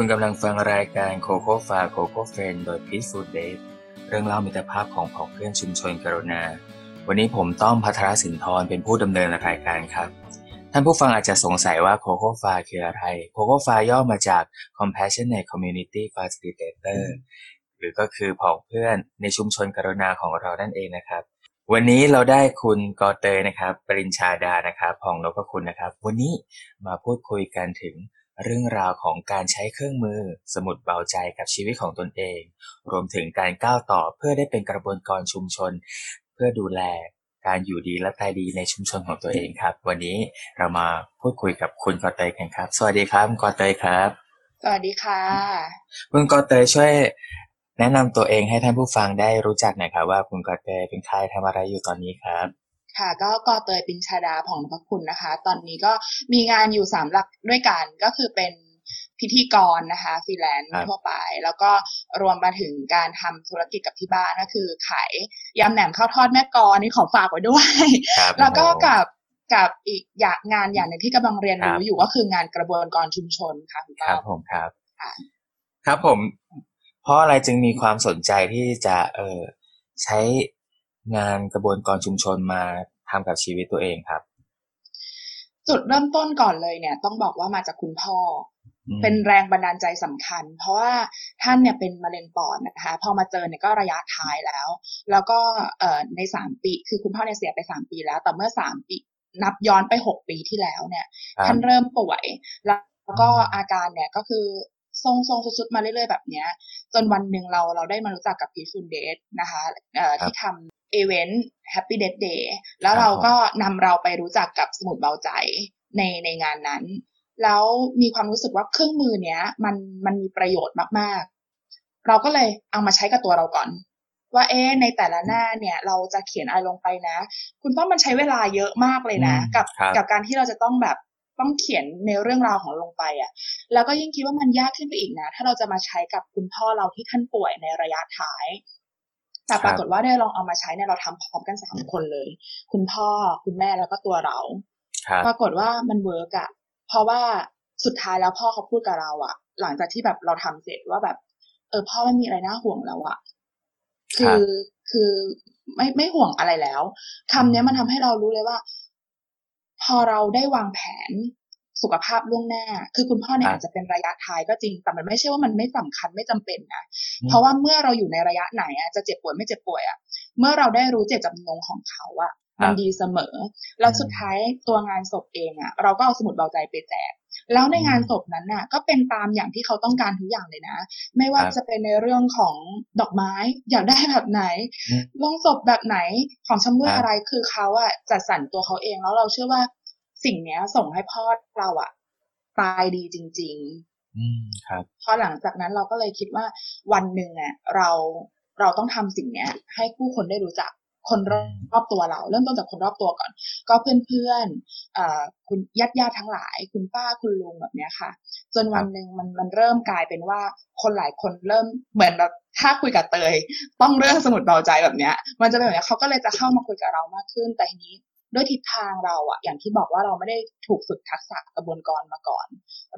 คุณกำลังฟังรายการโคโค่ฟาโคโค่เฟนโดยพีซฟูดเดย์เรื่องเล่ามิตรภาพของผองเพื่อนชุมชนกรุณา วันนี้ผมต้อมพัทรสินทรเป็นผู้ดำเนินรายการครับ ท่านผู้ฟังอาจจะสงสัยว่าโคโค่ฟาคืออะไรโคโค่ฟาย่อมาจาก Compassionate Community Facilitator หรือก็คือผองเพื่อนในชุมชนกรุณาของเรานั่นเองนะครับวันนี้เราได้คุณกอเตยนะครับ ปริญชาดานะครับผองนพคุณนะครับ วันนี้มาพูดคุยกันถึง เรื่องราวของการใช้เครื่องมือ สมุดเบาใจกับชีวิตของตนเอง รวมถึงการก้าวต่อเพื่อได้เป็นกระบวนการชุมชน เพื่อดูแลการอยู่ดีและตายดีในชุมชนของตัวเองครับ วันนี้เรามาพูดคุยกับคุณกอเตยกันครับ สวัสดีครับคุณกอเตยครับ สวัสดีค่ะ คุณกอเตยช่วย แนะนำตัวเองให้ท่านผู้ฟังได้รู้จักหน่อยครับว่าคุณกอเตยเป็นใครทำอะไรอยู่ตอนนี้ครับ ค่ะก็กอเตยปินชาดาผ่องนพคุณนะคะ ตอนนี้ก็มีงานอยู่สามหลักด้วยกันก็คือเป็นพิธีกรนะคะฟรีแลนซ์ครับทั่วไป แล้วก็รวมมาถึงการทำธุรกิจกับที่บ้านก็คือขายยำแหนมข้าวทอดแม่กลอนนี่ขอฝากไว้ด้วยครับแล้วก็โอ้โหกับกับอีกอย่างงานอย่างหนึ่งที่กำลังเรียนครัรู้บอยู่ก็คืองานกระบวนการชุมชนค่ะคุณคต้รัอบมผมครับค่ะครับผม เพราะอะไรจึงมีความสนใจที่จะเออใช้ งานกระบวนการชุมชนมาทำกับชีวิตตัวเองครับ จุดเริ่มต้นก่อนเลยเนี่ย ต้องบอกว่ามาจากคุณพ่ออืมเป็นแรงบันดาลใจสำคัญ เพราะว่าท่านเนี่ยเป็นมะเร็งปอดนะคะ พอมาเจอเนี่ยก็ระยะท้ายแล้ว แล้วก็เอ่อในสามปี คือคุณพ่อเนี่ยเสียไปสามปีแล้ว แต่เมื่อสามปี นับย้อนไปหกปีที่แล้วเนี่ยครับท่านเริ่มป่วย แล้วก็อาการเนี่ยก็คือทรงๆสุดๆมาเรื่อยๆแบบเนี้ย จนวันหนึ่งเราเราได้มารู้จักกับพีฟูลเดทนะคะเอ่ อครับที่ทำอีเวนต์ Happy Death Day แล้วครับเราก็นำเราไปรู้จักกับสมุดเบาใจในในงานนั้น แล้วมีความรู้สึกว่าเครื่องมือเนี้ย มันมันมีประโยชน์มากๆ เราก็เลยเอามาใช้กับตัวเราก่อน ว่าเอ๊ะในแต่ละหน้าเนี่ย เราจะเขียนอะไรลงไปนะ คุณต้องมันใช้เวลาเยอะมากเลยนะอืมกับครับกับการที่เราจะต้องแบบต้องเขียนในเรื่องราวของเราลงไปอะ แล้วก็ยิ่งคิดว่ามันยากขึ้นไปอีกนะ ถ้าเราจะมาใช้กับคุณพ่อเราที่ท่านป่วยในระยะท้าย แต่ปรากฏว่าได้ลองเอามาใช้เนี่ยเราทำพร้อมกันสามคนเลย คุณพ่อคุณแม่แล้วก็ตัวเราครับปรากฏว่ามันเวิร์กอะเพราะว่าสุดท้ายแล้วพ่อเขาพูดกับเราอะหลังจากที่แบบเราทำเสร็จว่าแบบ เออพ่อไม่มีอะไรน่าห่วงแล้วอะคือคือไม่ไม่ห่วงอะไรแล้วคำเนี้ยมันทำให้เรารู้เลยว่า พอเราได้วางแผน สุขภาพล่วงหน้า คือคุณพ่อเนี่ยครับอาจจะเป็นระยะท้ายก็จริง แต่มันไม่ใช่ว่ามันไม่สำคัญไม่จำเป็นนะอืมเพราะว่าเมื่อเราอยู่ในระยะไหนอะจะเจ็บป่วยไม่เจ็บป่วยอะเมื่อเราได้รู้เจตจำนงของเขาอะมันดีเสมอ แล้วสุดท้ายตัวงานศพเองอะเราก็เอาสมุดเบาใจไปแจก แล้วในงานศพนั้นน่ะ ก็เป็นตามอย่างที่เขาต้องการทุกอย่างเลยนะ ไม่ว่าครับจะเป็นในเรื่องของดอกไม้อยากได้แบบไหนอืมลงศพแบบไหนของชำร่วยครับอะไรคือเขาอะจัดสรรตัวเขาเองแล้วเราเชื่อว่า สิ่งเนี้ย ส่งให้พ่อเราอะตายดีจริง ๆ อืมครับ พอหลังจากนั้นเราก็เลยคิดว่าวันหนึ่งอะเราเราต้องทำสิ่งเนี้ย ให้ผู้คนได้รู้จักคนรอบรอบตัวเรา เริ่มต้นจากคนรอบตัวก่อน ก็เพื่อนเพื่อนๆเอ่อคุณญาติญาติๆทั้งหลาย คุณป้าคุณลุงแบบเนี้ยค่ะ จนวันหนึ่งมันมันเริ่มกลายเป็นว่าคนหลายคนเริ่มเหมือนแบบถ้าคุยกับเตย ต้องเรื่องสมุดเบาใจแบบเนี้ย มันจะเป็นแบบเนี้ยเขาก็เลยจะเข้ามาคุยกับเรามากขึ้น แต่ทีนี้ ด้วยทิศทางเราอะอย่างที่บอกว่าเราไม่ได้ถูกฝึกทักษะกระบวนการมาก่อน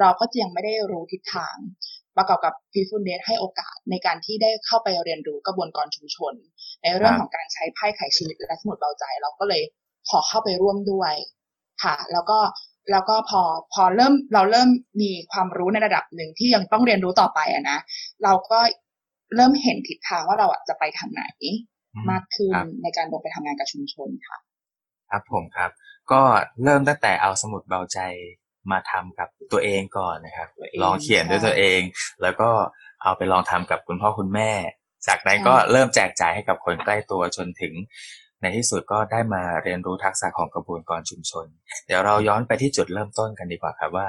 เราก็ยังไม่ได้รู้ทิศทาง ประกอบกับ Peaceful Date ให้โอกาสในการที่ได้เข้าไปเรียนรู้กระบวนการชุมชน ในเรื่องครับของการใช้ไพ่ไขชีวิตและสมุดเบาใจ เราก็เลยขอเข้าไปร่วมด้วยค่ะ แล้วก็แล้วก็พอพอเริ่มเราเริ่มมีความรู้ในระดับหนึ่งที่ยังต้องเรียนรู้ต่อไปอะนะเราก็เริ่มเห็นทิศทางว่าเราอะจะไปทางไหนอืมากขึ้นครับในการลงไปทำงานกับชุมชนค่ะ ครับผมครับ ก็เริ่มตั้งแต่เอาสมุดเบาใจมาทำกับตัวเองก่อนนะครับตัวเองลองเขียนด้วยใช่ตัวเอง แล้วก็เอาไปลองทำกับคุณพ่อคุณแม่ จากนั้นใช่ก็เริ่มแจกจ่ายให้กับคนใกล้ตัวจนถึง ในที่สุดก็ได้มาเรียนรู้ทักษะของกระบวนการชุมชน เดี๋ยวเราย้อนไปที่จุดเริ่มต้นกันดีกว่าครับว่า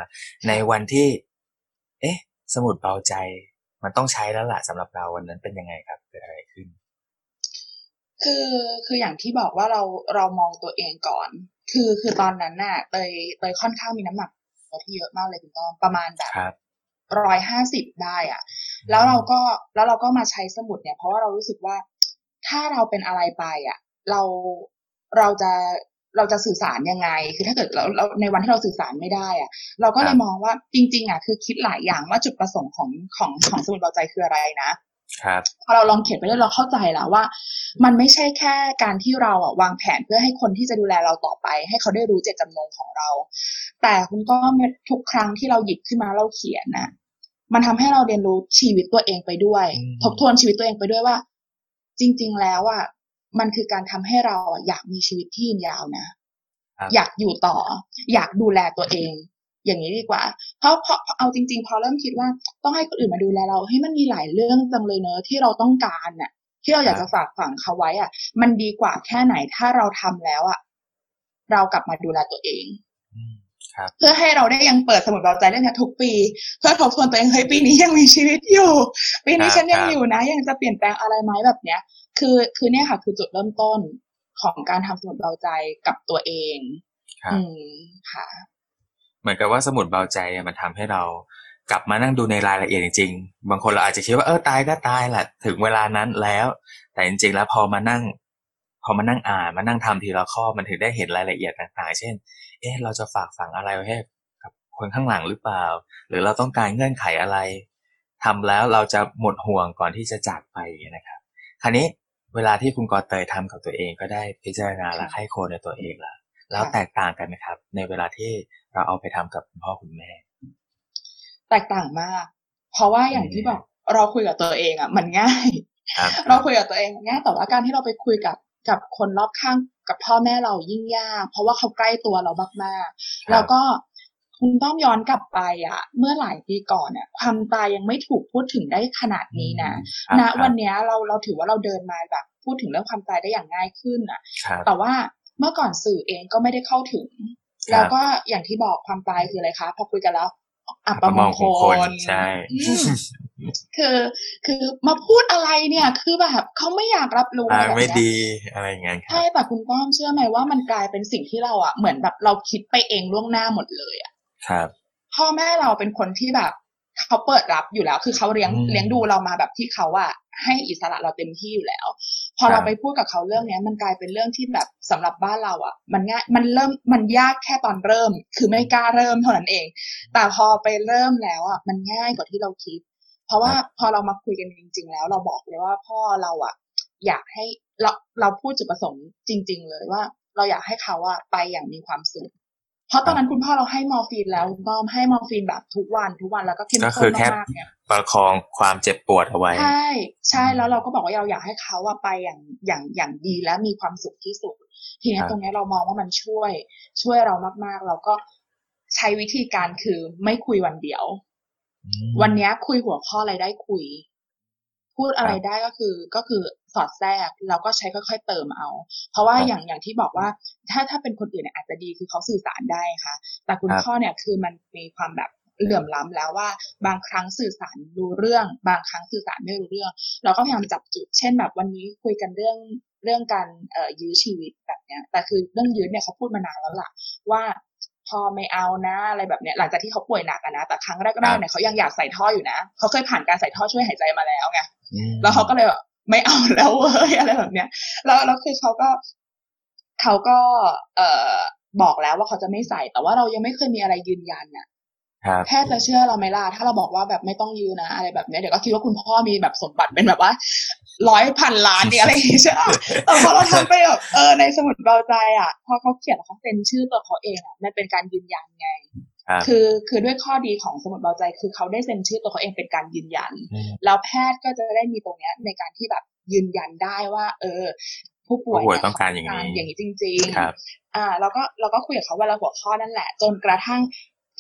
ในวันที่ เอ๊ะ สมุดเบาใจ มันต้องใช้แล้วล่ะสำหรับเราวันนั้นเป็นยังไงครับเกิดอะไรขึ้น คือคืออย่างที่บอกว่าเราเรามองตัวเองก่อน คือคือตอนนั้นน่ะเตยเตยค่อนข้างมีน้ำหนักที่เยอะมากเลยคุณต้อมประมาณแบบครับร้อยห้าสิบได้อะแล้วเราก็แล้วเราก็มาใช้สมุดเนี่ย เพราะว่าเรารู้สึกว่าถ้าเราเป็นอะไรไปอะ เราเราจะเราจะสื่อสารยังไง คือถ้าเกิดเราเราในวันที่เราสื่อสารไม่ได้อะเราก็เลยมองว่าจริง ๆอะคือคิดหลายอย่างว่าจุดประสงค์ของของของสมุดเบาใจคืออะไรนะ ครับพอเราลองเขียนไปเรื่อยเราเข้าใจแล้วว่า มันไม่ใช่แค่การที่เราอะวางแผนเพื่อให้คนที่จะดูแลเราต่อไป ให้เขาได้รู้เจตจำนงของเรา แต่คุณก็ทุกครั้งที่เราหยิบขึ้นมาเราเขียนนะมันทำให้เราเรียนรู้ชีวิตตัวเองไปด้วยอืมทบทวนชีวิตตัวเองไปด้วยว่า จริง ๆ แล้วอะมันคือการทำให้เราอะอยากมีชีวิตที่ยืนยาวนะครับอยากอยู่ต่อ อยากดูแลตัวเอง อย่างนี้ดีกว่า เพราะเพราะเอาจริง ๆ พอเริ่มคิดว่าต้องให้คนอื่นมาดูแลเราให้ยมันมีหลายเรื่องจังเลยเนอะที่เราต้องการน่ะ ที่เราอยากจะฝากฝังเขาไว้อะ มันดีกว่าแค่ไหนถ้าเราทำแล้วอะ เรากลับมาดูแลตัวเองอืมครับเพื่อให้เราได้ยังเปิดสมุดเบาใจเรื่องเนี้ยทุกปี เพื่อทบทวนตัวเองเฮ้ยปีนี้ยังมีชีวิตอยู่ ปีนี้ครับฉันยังครับอยู่นะ ยังจะเปลี่ยนแปลงอะไรไหมแบบเนี้ย คือคือเนี่ยค่ะ คือจุดเริ่มต้นของการทำสมุดเบาใจกับตัวเองครับอืมค่ะ เหมือนกับว่าสมุดเบาใจมันทำให้เรากลับมานั่งดูในรายละเอียดจริงๆ บางคนเราอาจจะคิดว่าเออตายก็ตายแหละถึงเวลานั้นแล้ว แต่จริงๆ แล้วพอมานั่ง พอมานั่งอ่านมานั่งทำทีละข้อมันถึงได้เห็นรายละเอียดต่างๆ เช่น เอ๊ะเราจะฝากฝังอะไรไว้ให้กับคนข้างหลังหรือเปล่า หรือเราต้องการเงื่อนไขอะไรทำแล้วเราจะหมดห่วงก่อนที่จะจากไปนะครับ คราวนี้เวลาที่คุณกอเตยทำกับตัวเองก็ได้พิจารณาและให้โคนในตัวเองแล้วแล้วแตกต่างกันไหมครับ ในเวลาที่ เราเอาไปทำกับคุณพ่อคุณแม่ แตกต่างมาก เพราะว่าอย่างที่บอกเราคุยกับตัวเองอะ มันง่ายครับเราคุยกับตัวเองมันง่ายแต่ว่าการที่เราไปคุยกับกับคนรอบข้างกับพ่อแม่เรายิ่งยาก เพราะว่าเขาใกล้ตัวเรามากๆแล้วก็คุณต้องย้อนกลับไปอะเมื่อหลายปีก่อนเนี่ยความตายยังไม่ถูกพูดถึงได้ขนาดนี้นะครับณวันเนี้ยเราเราถือว่าเราเดินมาแบบพูดถึงเรื่องความตายได้อย่างง่ายขึ้นอะครับแต่ว่าเมื่อก่อนสื่อเองก็ไม่ได้เข้าถึงครับ แล้วก็อย่างที่บอกความตายคืออะไรคะพอคุยกันแล้วอัปมงคลใช่อืมคือคือมาพูดอะไรเนี่ย คือแบบเขาไม่อยากรับรู้อ่าอะไรแบบไม่เนี้ยดีอะไรอย่างเงี้ยครัใช่บแต่คุณป้อมเชื่อไหมว่ามันกลายเป็นสิ่งที่เราอะเหมือนแบบเราคิดไปเองล่วงหน้าหมดเลยอะครับ พ่อแม่เราเป็นคนที่แบบเขาเปิดรับอยู่แล้ว คือเขาเลี้ยงอืมเลี้ยงดูเรามาแบบที่เขาอะให้อิสระเราเต็มที่อยู่แล้ว พอครับเราไปพูดกับเขาเรื่องเนี้ย มันกลายเป็นเรื่องที่แบบสำหรับบ้านเราอะมันง่ายมันเริ่มมันยากแค่ตอนเริ่ม คือไม่กล้าเริ่มเท่านั้นเอง แต่พอไปเริ่มแล้วอะมันง่ายกว่าที่เราคิด เพราะว่าพอเรามาคุยกันจริง ๆ แล้ว เราบอกเลยว่าพ่อเราอะอยากให้เราเราพูดจุดประสงค์จริง ๆ เลยว่า เราอยากให้เขาอะไปอย่างมีความสุข เพราะตอนนั้นคุณพ่อเราให้มอร์ฟีนแล้วคุณป้อมให้มอร์ฟีนแบบทุกวันทุกวันแล้วก็เข้มข้นก็คืนอแค่มากๆเนี่ยประคองความเจ็บปวดเอาไว้ ใช่ใช่แล้วเราก็บอกว่าเราอยากให้เขาอะไปอย่างอย่างอย่างดีและมีความสุขที่สุด ทีเนี้คยรับตรงเนี้ยเรามองว่ามันช่วย ช่วยเรามากๆ เราก็ใช้วิธีการคือไม่คุยวันเดียวอืมวันเนี้ยคุยหัวข้ออะไรได้คุย พูดอะไรครับได้ก็คือก็คือสอดแทรกแล้วก็ใช้ค่อยๆเติมเอา เพราะว่าครับอย่างอย่างที่บอกว่าถ้าถ้าเป็นคนอื่นเนี่ยอาจจะดีคือเขาสื่อสารได้ค่ะ แต่คุณครับพ่อเนี่ยคือมันมีความแบบเหลื่อมล้ำแล้วว่าบางครั้งสื่อสารรู้เรื่อง บางครั้งสื่อสารไม่รู้เรื่อง เราก็พยายามจับจุด เช่นแบบวันนี้คุยกันเรื่องเรื่องการเอ่อยื้อชีวิตแบบเนี้ยแต่คือเรื่องยื้อเนี่ยเขาพูดมานานแล้วล่ะ ว่า พอไม่เอานะอะไรแบบเนี้ยหลังจากที่เขาป่วยหนักอะนะแต่ครั้งแรกๆเนี่ยเขายังอยากใส่ท่ออยู่นะเขาเคยผ่านการใส่ท่อช่วยหายใจมาแล้วไงอืมแล้วเขาก็เลยแบบไม่เอาแล้วเว้ยอะไรแบบเนี้ย แล้วแล้วคือเขาก็เขาก็ เอ่อบอกแล้วว่าเขาจะไม่ใส่ แต่ว่าเรายังไม่เคยมีอะไรยืนยันน่ะ ครับแค่จะเชื่อเราไหมล่ะถ้าเราบอกว่าแบบไม่ต้องยืนนะ อะไรแบบเนี้ยเดี๋ยวก็คิดว่าคุณพ่อมีแบบสมบัติเป็นแบบว่าร้อยพันล้านนี่อะไรอย่างเงี้ยใช่ปะแต่พอเราทำไปแบบเออในสมุดเบาใจอะ พอเขาเขียนแล้วเขาเซ็นชื่อตัวเขาเองอะมันเป็นการยืนยันไงครับคือคือด้วยข้อดีของสมุดเบาใจ คือเขาได้เซ็นชื่อตัวเขาเองเป็นการยืนยันมแล้วแพทย์ก็จะได้มีตรงเนี้ยในการที่แบบยืนยันได้ว่า เออ ผู้ป่วยผู้ป่วยเนี่ต้องการอย่างนี้อย่างนี้จริงครับๆอ่า แล้วก็เราก็คุยกับเขาเวลาหัวข้อนั่นแหละ จนกระทั่ง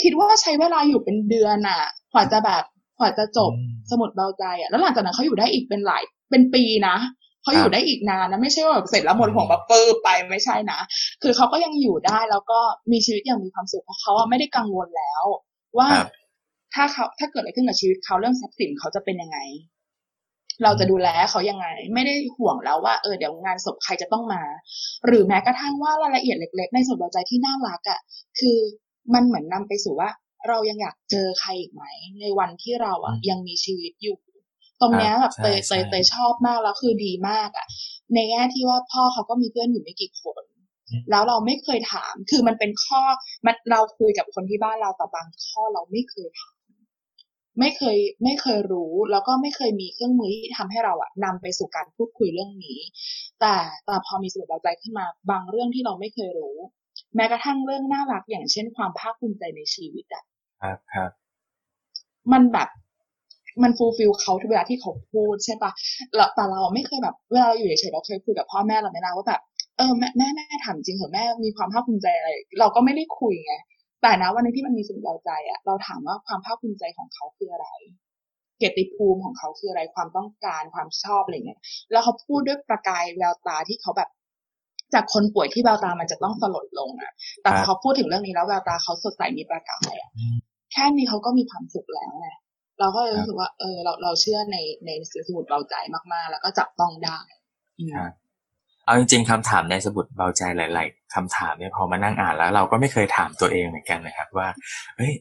คิดว่าใช้เวลาอยู่เป็นเดือนอะกว่าจะแบบกว่าจะจบอืมสมุดเบาใจอะแล้วหลังจากนั้นเขาอยู่ได้อีกเป็นหลายเป็นปีนะเขาอยู่ได้อีกนานนะไม่ใช่ว่าแบบเสร็จแล้วหมดห่วงแบบปื้ไปไม่ใช่นะคือเขาก็ยังอยู่ได้แล้วก็มีชีวิตอย่างมีความสุขเพราะเขาอะไม่ได้กังวลแล้ว ว่าครับถ้าเขาถ้าเกิดอะไรขึ้นกับชีวิตเขาเรื่องทรัพย์สินเขาจะเป็นยังไง เราจะดูแลเขายังไง ไม่ได้ห่วงแล้วว่าเออเดี๋ยวงานศพใครจะต้องมา หรือแม้กระทั่งว่ารายละเอียดเล็ก ๆ ในส่วนหัวใจที่น่ารักอะ่ะ คือ มันเหมือนนำไปสู่ว่า เรายังอยากเจอใครอีกไหม ในวันที่เราอะ่ะอืมยังมีชีวิตอยู่ ตรงเนี้ยครับแบบเตยใช่เตยใช่เตยชอบมากแล้วคือดีมากอะ่ะ ในแง่ที่ว่าพ่อเขาก็มีเพื่อนอยู่ไม่กี่คนแล้วเราไม่เคยถาม คือมันเป็นข้อ มันเราคุยกับคนที่บ้านเราแต่บางข้อเราไม่เคยถาม ไม่เคย ไม่เคยรู้ แล้วก็ไม่เคยมีเครื่องมือที่ทำให้เราอะนำไปสู่การพูดคุยเรื่องนี้ แต่แต่พอมีสมุดเบาใจขึ้นมา บางเรื่องที่เราไม่เคยรู้ แม้กระทั่งเรื่องน่ารักอย่างเช่นความภาคภูมิใจในชีวิตอะครับครับมันแบบมัน fulfill เขาทุกเวลาที่เขาพูดใช่ปะแล้วแต่เราไม่เคยแบบเวลาเราอยู่เฉยๆเราเคยคุยกับพ่อแม่เราไหมล่ะว่าแบบเออแม่แม่แม่ถามจริงเหรอแม่มีความภาคภูมิใจอะไร เราก็ไม่ได้คุยไงแต่นะวันนี้ที่มันมีสิ่งเบาใจอะเราถามว่าความภาคภูมิใจของเขาคืออะไร เกียรติภูมิของเขาคืออะไรความต้องการความชอบอะไรเงี้ยแล้วเขาพูดด้วยประกายแววตาที่เขาแบบ จากคนป่วยที่แววตามันจะต้องสลดลงอะแต่พอเขาพูดถึงเรื่องนี้แล้วแววตาเขาสดใสมีประกายอะอืมแค่นี้เขาก็มีความสุขแล้วไงเราก็เลยรู้สึกว่าเออเราเราเชื่อในในสมุดเบาใจมากๆ แล้วก็จับต้องได้อืมครับเอาจริงๆคำถามในสมุดเบาใจหลาย ๆคำถามเนี่ยพอมานั่งอ่านแล้ว เราก็ไม่เคยถามตัวเองเหมือนกันนะครับ ว่าเฮ้ย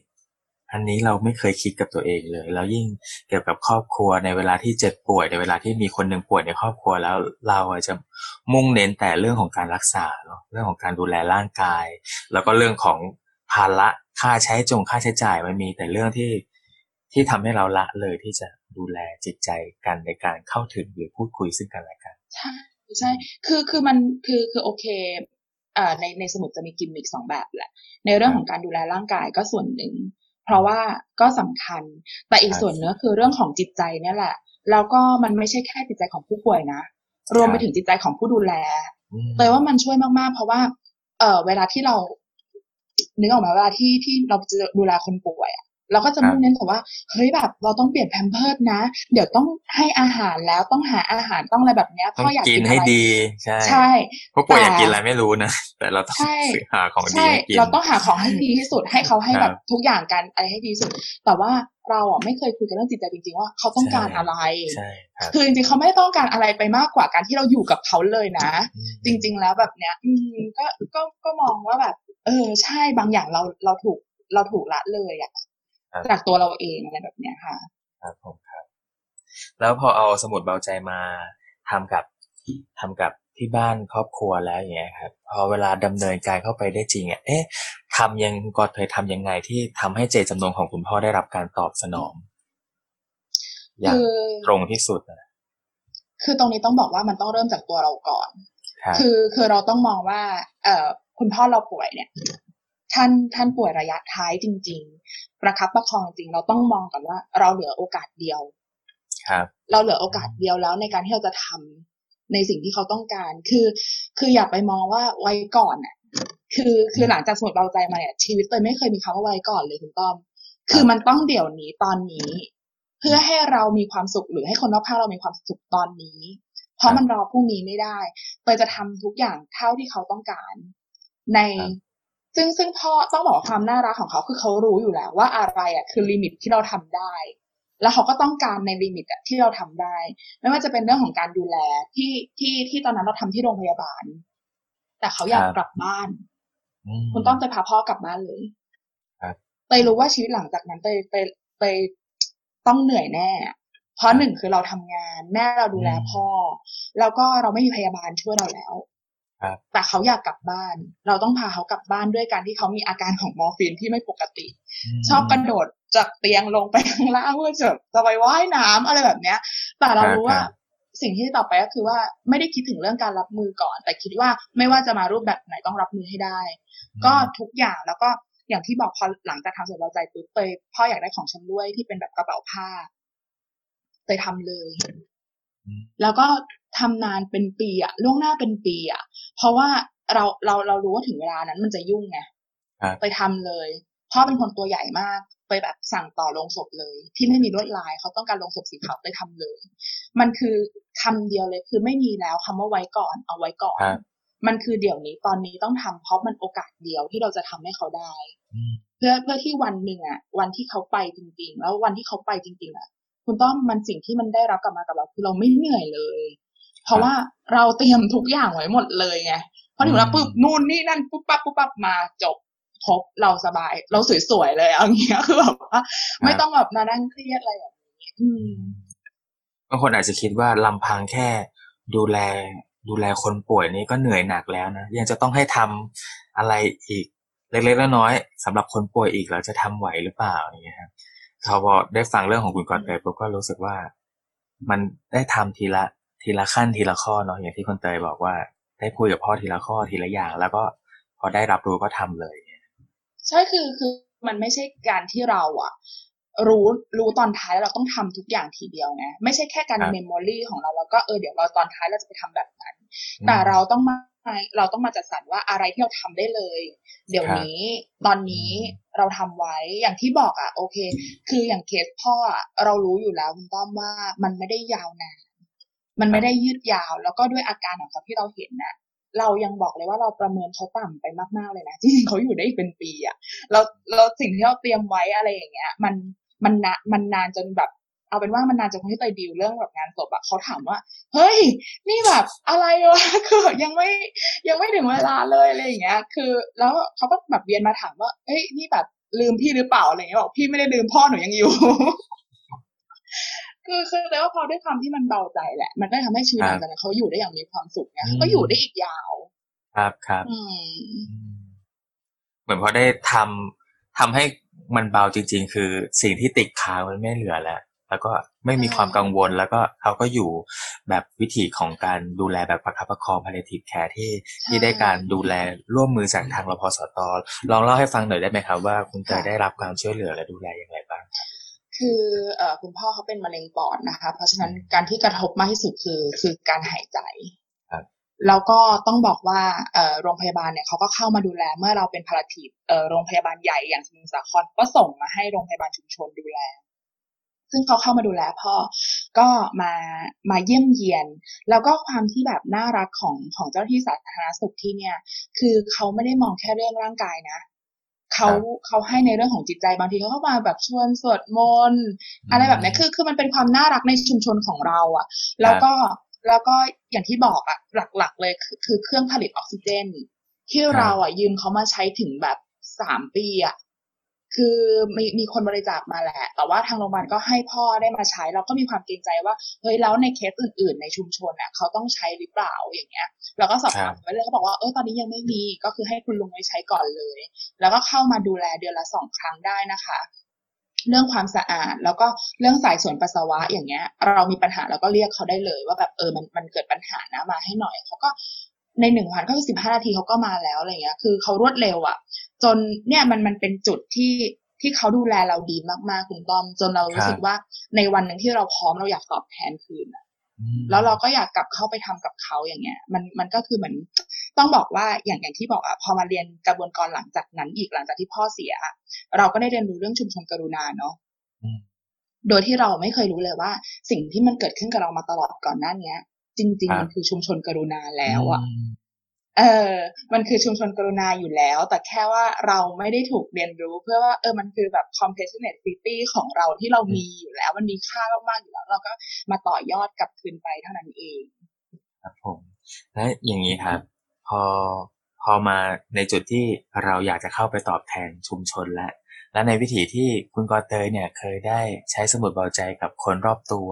อันนี้เราไม่เคยคิดกับตัวเองเลย แล้วยิ่งเกี่ยวกับครอบครัวในเวลาที่เจ็บป่วยในเวลาที่มีคนหนึ่งป่วยในครอบครัวแล้วเราจะมุ่งเน้นแต่เรื่องของการรักษาเนอะเรื่องของการดูแลร่างกาย แล้วก็เรื่องของภาระค่าใช้จงค่าใช้จ่ายมันมีแต่เรื่องที่ที่ทำให้เราละเลยที่จะดูแลจิตใจกันในการเข้าถึงหรือพูดคุยซึ่งกันและกันใช่ใช่คือคือมันคือคือโอเคเอ่อในในสมุดจะมีกิมมิคสองแบบแหละในเรื่องของการดูแลร่างกายก็ส่วนหนึ่ง เพราะว่าก็สำคัญ แต่อีกส่วนเนื้อคือเรื่องของจิตใจเนี่ยแหละ แล้วก็มันไม่ใช่แค่จิตใจของผู้ป่วยนะ รวมไปถึงจิตใจของผู้ดูแลอืมเตยว่ามันช่วยมากๆ เพราะว่า เออเวลาที่เรานึกออกไหมเวลาที่ที่เราจะดูแลคนป่วยอะ เราก็จะมุ่งเน้นแต่ว่าเฮ้ยแบบเราต้องเปลี่ยนแพมเพิร์ดนะ เดี๋ยวต้องให้อาหารแล้วต้องหาอาหารต้องอะไรแบบเนี้ยต้อพ่องอยากกิกินนให้อะไรดี ใช่ใช่ผู้ป่วยแต่อยากกินอะไรไม่รู้นะแต่เราต้องใช่ซื้อหาของดีใช่ให้กินเราต้องหาของให้ดีที่สุดให้เขาให้ครับแบบทุกอย่างกันอะไรให้ดีที่สุด แต่ว่าเราอะไม่เคยคุยกันเรื่องจิตใจจริงๆ ว่าเขาต้องการใช่อะไรใช่ครับคือจริงๆ เขาไม่ได้ต้องการอะไรไปมากกว่าการที่เราอยู่กับเขาเลยนะอืมจริง ๆ แล้วแบบเนี้ย อืมก็ก็ก็มองว่าแบบ เออ ใช่บางอย่างเราเราถูกเราถูกละเลยอะครับ จากตัวเราเองอะไรแบบเนี้ยค่ะ ครับผมครับ แล้วพอเอาสมุดเบาใจมาทำกับทำกับที่บ้านครอบครัวแล้วอย่างเงี้ยครับพอเวลาดำเนินการเข้าไปได้จริงอะเอ๊ะทำยังก็เคยทำยังไงที่ทำให้เจตจำนงของคุณพ่อได้รับการตอบสนอง อย่างคือตรงที่สุดนะคือตรงนี้ต้องบอกว่ามันต้องเริ่มจากตัวเราก่อนครับคือคือเราต้องมองว่า เอ่อคุณพ่อเราป่วยเนี่ย ท่านท่านป่วยระยะท้ายจริง ๆ ประคับประคองจริงเราต้องมองก่อนว่า เราเหลือโอกาสเดียว ครับ เราเหลือโอกาสเดียวแล้วในการที่เราจะทำในสิ่งที่เขาต้องการ คือ คืออย่าไปมองว่าไว้ก่อนอะ คือคือหลังจากสมุดเบาใจมาเนี่ยชีวิตเตยไม่เคยมีคำว่าไว้ก่อนเลยคุณต้อม คือมันต้องเดี๋ยวนี้ตอนนี้ เพื่อให้เรามีความสุขหรือให้คนรอบข้างเรามีความสุขตอนนี้ เพราะมันรอพรุ่งนี้ไม่ได้เตยจะทำทุกอย่างเท่าที่เขาต้องการ ในครับ ซึ่งซึ่งพ่อต้องบอกว่าความน่ารักของเขาคือเขารู้อยู่แล้วว่าอะไรอะคือ limit ที่เราทำได้ แล้วเขาก็ต้องการใน limit อะที่เราทำได้ ไม่ว่าจะเป็นเรื่องของการดูแลที่ที่ที่ตอนนั้นเราทำที่โรงพยาบาล แต่เขาอยากครับกลับบ้านอืมคุณต้องจะพาพ่อกลับบ้านเลยครับเตยรู้ว่าชีวิตหลังจากนั้นเตยเตยเตยต้องเหนื่อยแน่ เพราะหนึ่งคือเราทำงาน แม่เราดูแลพ่อ แล้วก็เราไม่มีพยาบาลช่วยเราแล้วครับ แต่เขาอยากกลับบ้าน เราต้องพาเขากลับบ้านด้วยการที่เขามีอาการของมอร์ฟีนที่ไม่ปกติมชอบกระโดดจากเตียงลงไปข้างล่างเพื่อจะจะไปว่ายน้ำอะไรแบบเนี้ย แต่เรารู้ว่าครับสิ่งที่ต่อไปก็คือว่าไม่ได้คิดถึงเรื่องการรับมือก่อน แต่คิดว่าไม่ว่าจะมารูปแบบไหนต้องรับมือให้ได้ ก็ทุกอย่างแล้วก็อย่างที่บอกพอหลังจากทำเสร็จเราใจปุ๊บเตยพ่ออยากได้ของชำร่วยที่เป็นแบบกระเป๋าผ้าเตยทำเลยอืมแล้วก็ทำนานเป็นปีอะล่วงหน้าเป็นปีอะ เพราะว่าเราเราเรารู้ว่าถึงเวลานั้นมันจะยุ่งไงครับไปทำเลยพ่อเป็นคนตัวใหญ่มากไปแบบสั่งต่อลงศพเลย ที่ไม่มีลวดลายเขาต้องการลงศพสีขาวไปทำเลย มันคือคำเดียวเลยคือไม่มีแล้วคำว่าไว้ก่อน เอาไว้ก่อนครับมันคือเดี๋ยวนี้ตอนนี้ต้องทำเพราะมันโอกาสเดียวที่เราจะทำให้เขาได้อืมเพื่อเพื่อที่วันหนึ่งอะ วันที่เขาไปจริง ๆ แล้ววันที่เขาไปจริง ๆ อะ คุณต้อมมันสิ่งที่มันได้รับกลับมากับเราคือเราไม่เหนื่อยเลย เพราะว่าเราเตรียมทุกอย่างไว้หมดเลยไงพอถึงเวลาปุ๊บนู่นนี่นั่นปุ๊บปั๊บปุ๊บปั๊บมาจบครบเราสบาย เราสวยๆเลยเอาอย่างเงี้ยคือแบบว่าไม่ต้องแบบมานั่งเครียดอะไรแบบนี้อืมบางคนอาจจะคิดว่าลำพังแค่ ดูแลดูแลคนป่วยนี่ก็เหนื่อยหนักแล้วนะยังจะต้องให้ทำอะไรอีกเล็กๆน้อยๆสำหรับคนป่วยอีกเราจะทำไหวหรือเปล่าอย่างเงี้ยครับเขาพอได้ฟังเรื่องของคุณกรณ์เตยผมก็รู้สึกว่า มันได้ทำทีละ ทีละขั้นทีละข้อเนาะอย่างที่คุณเตยบอกว่า ได้คุยกับพ่อทีละข้อทีละอย่าง แล้วก็พอได้รับรู้ก็ทำเลย ใช่คือคือมันไม่ใช่การที่เราอะรู้รู้ตอนท้ายแล้วเราต้องทำทุกอย่างทีเดียวไงไม่ใช่แค่การเมมโมรีของเราแล้วก็เออเดี๋ยวเราตอนท้ายเราจะไปทำแบบนั้น แต่เราต้องมาเราต้องมาจัดสรรว่าอะไรที่เราทำได้เลย เดี๋ยวนี้ตอนนี้เราทำไว้อย่างที่บอกอะโอเค คืออย่างเคสพ่อเรารู้อยู่แล้วคุณต้อมว่ามันไม่ได้ยาวนาน มันไม่ได้ยืดยาว แล้วก็ด้วยอาการของเขาที่เราเห็นน่ะเรายังบอกเลยว่าเราประเมินเขาต่ำไปมากๆเลยนะจริงๆเขาอยู่ได้อีกเป็นปีอะเราเราสิ่งที่เราเตรียมไว้อะไรอย่างเงี้ย มันมันนานมันนานจนแบบเอาเป็นว่ามันนานจนคนที่เตยดีลเรื่องแบบงานศพอะเขาถามว่า เฮ้ย นี่แบบอะไรวะคือยังไม่ยังไม่ถึงเวลาเลยอะไรอย่างเงี้ย คือ แล้วเขาก็แบบเวียนมาถามว่าเฮ้ยนี่แบบลืมพี่หรือเปล่าอะไรเงี้ยบอกพี่ไม่ได้ลืมพ่อหนูยังอยู่ คือคือแต่ว่าพอด้วยความที่มันเบาใจแหละ มันก็ทำให้ชีวิตหลังจากนั้นเขาอยู่ได้อย่างมีความสุขไงก็อยู่ได้อีกยาว ครับครับอืมเหมือนพอได้ทำทำให้มันเบาจริง ๆ คือสิ่งที่ติดค้างมันไม่เหลือแล้วแล้วก็ไม่มีความกังวลแล้วก็เขาก็อยู่แบบวิธีของการดูแลแบบประคับประคอง palliative care ที่ที่ได้การดูแลร่วมมือจากทางรพสตลองเล่าให้ฟังหน่อยได้ไหมครับว่าคุณเตยได้รับการช่วยเหลือและดูแลอย่างไรบ้างครับ คือเอ่อคุณพ่อเขาเป็นมะเร็งปอดนะคะ เพราะฉะนั้นการที่กระทบมากที่สุดคือคือการหายใจครับแล้วก็ต้องบอกว่าเอ่อโรงพยาบาลเนี่ยเขาก็เข้ามาดูแลเมื่อเราเป็นพาราทีฟเอ่อโรงพยาบาลใหญ่อย่างสมุทรสาครก็ส่งมาให้โรงพยาบาลชุมชนดูแล ซึ่งเขาเข้ามาดูแลพ่อก็มามาเยี่ยมเยียน แล้วก็ความที่แบบน่ารักของของเจ้าหน้าที่สาธารณสุขที่เนี่ย คือเขาไม่ได้มองแค่เรื่องร่างกายนะ เขาครับเขาให้ในเรื่องของจิตใจบางทีเขาก็มาแบบชวนสวดมนต์อะไรแบบเนี้ยคือคือมันเป็นความน่ารักในชุมชนของเราอะแล้วก็แล้วก็อย่างที่บอกอะหลักๆเลยคือคือเครื่องผลิตออกซิเจน ที่เราอะยืมเขามาใช้ถึงแบบสามปีอะ คือมีมีคนบริจาคมาแหละ แต่ว่าทางโรงพยาบาลก็ให้พ่อได้มาใช้ เราก็มีความเกรงใจว่า เฮ้ย แล้วในเคสอื่น ๆ ในชุมชนอะเขาต้องใช้หรือเปล่าอย่างเงี้ย เราก็สอบถามไปเรื่อยเขาบอกว่า เออ ตอนนี้ยังไม่มี ก็คือให้คุณลุงไว้ใช้ก่อนเลย แล้วก็เข้ามาดูแลเดือนละสองครั้งได้นะคะเรื่องความสะอาดแล้วก็เรื่องสายส่วนปัสสาวะอย่างเงี้ย เรามีปัญหาเราก็เรียกเขาได้เลย ว่าแบบเออมันมันเกิดปัญหานะมาให้หน่อยเขาก็ในหนึ่งวันก็คือสิบห้านาทีเขาก็มาแล้วอะไรเงี้ย คือเขารวดเร็วอะ่ะ จนเนี่ยมันมันเป็นจุดที่ที่เขาดูแลเราดีมากๆคุณต้อม จนเรารู้สึกว่าในวันหนึ่งที่เราพร้อมเราอยากตอบแทนคืนอะอืมแล้วเราก็อยากกลับเข้าไปทำกับเขาอย่างเงี้ย มันมันก็คือเหมือนต้องบอกว่าอย่างอย่างที่บอกอะพอมาเรียนกระบวนการหลังจากนั้นอีกหลังจากที่พ่อเสียอะเราก็ได้เรียนรู้เรื่องชุมชนกรุณาเนาะอืมโดยที่เราไม่เคยรู้เลยว่า สิ่งที่มันเกิดขึ้นกับเรามาตลอดก่อนหน้าเนี้ย จริง ๆ มันคือชุมชนกรุณาแล้วอะม เออมันคือชุมชนกรุณาอยู่แล้ว แต่แค่ว่าเราไม่ได้ถูกเรียนรู้ เพื่อว่าเออมันคือแบบ compassionate city ของเราที่เรามีอยู่แล้ว มันมีค่ามากๆอยู่แล้ว เราก็มาต่อยอดกลับคืนไปเท่านั้นเอง ครับผม และอย่างนี้ครับ พอพอมาในจุดที่เราอยากจะเข้าไปตอบแทนชุมชนและ และในวิถีที่คุณกอเตยเนี่ยเคยได้ใช้สมุดเบาใจกับคนรอบตัว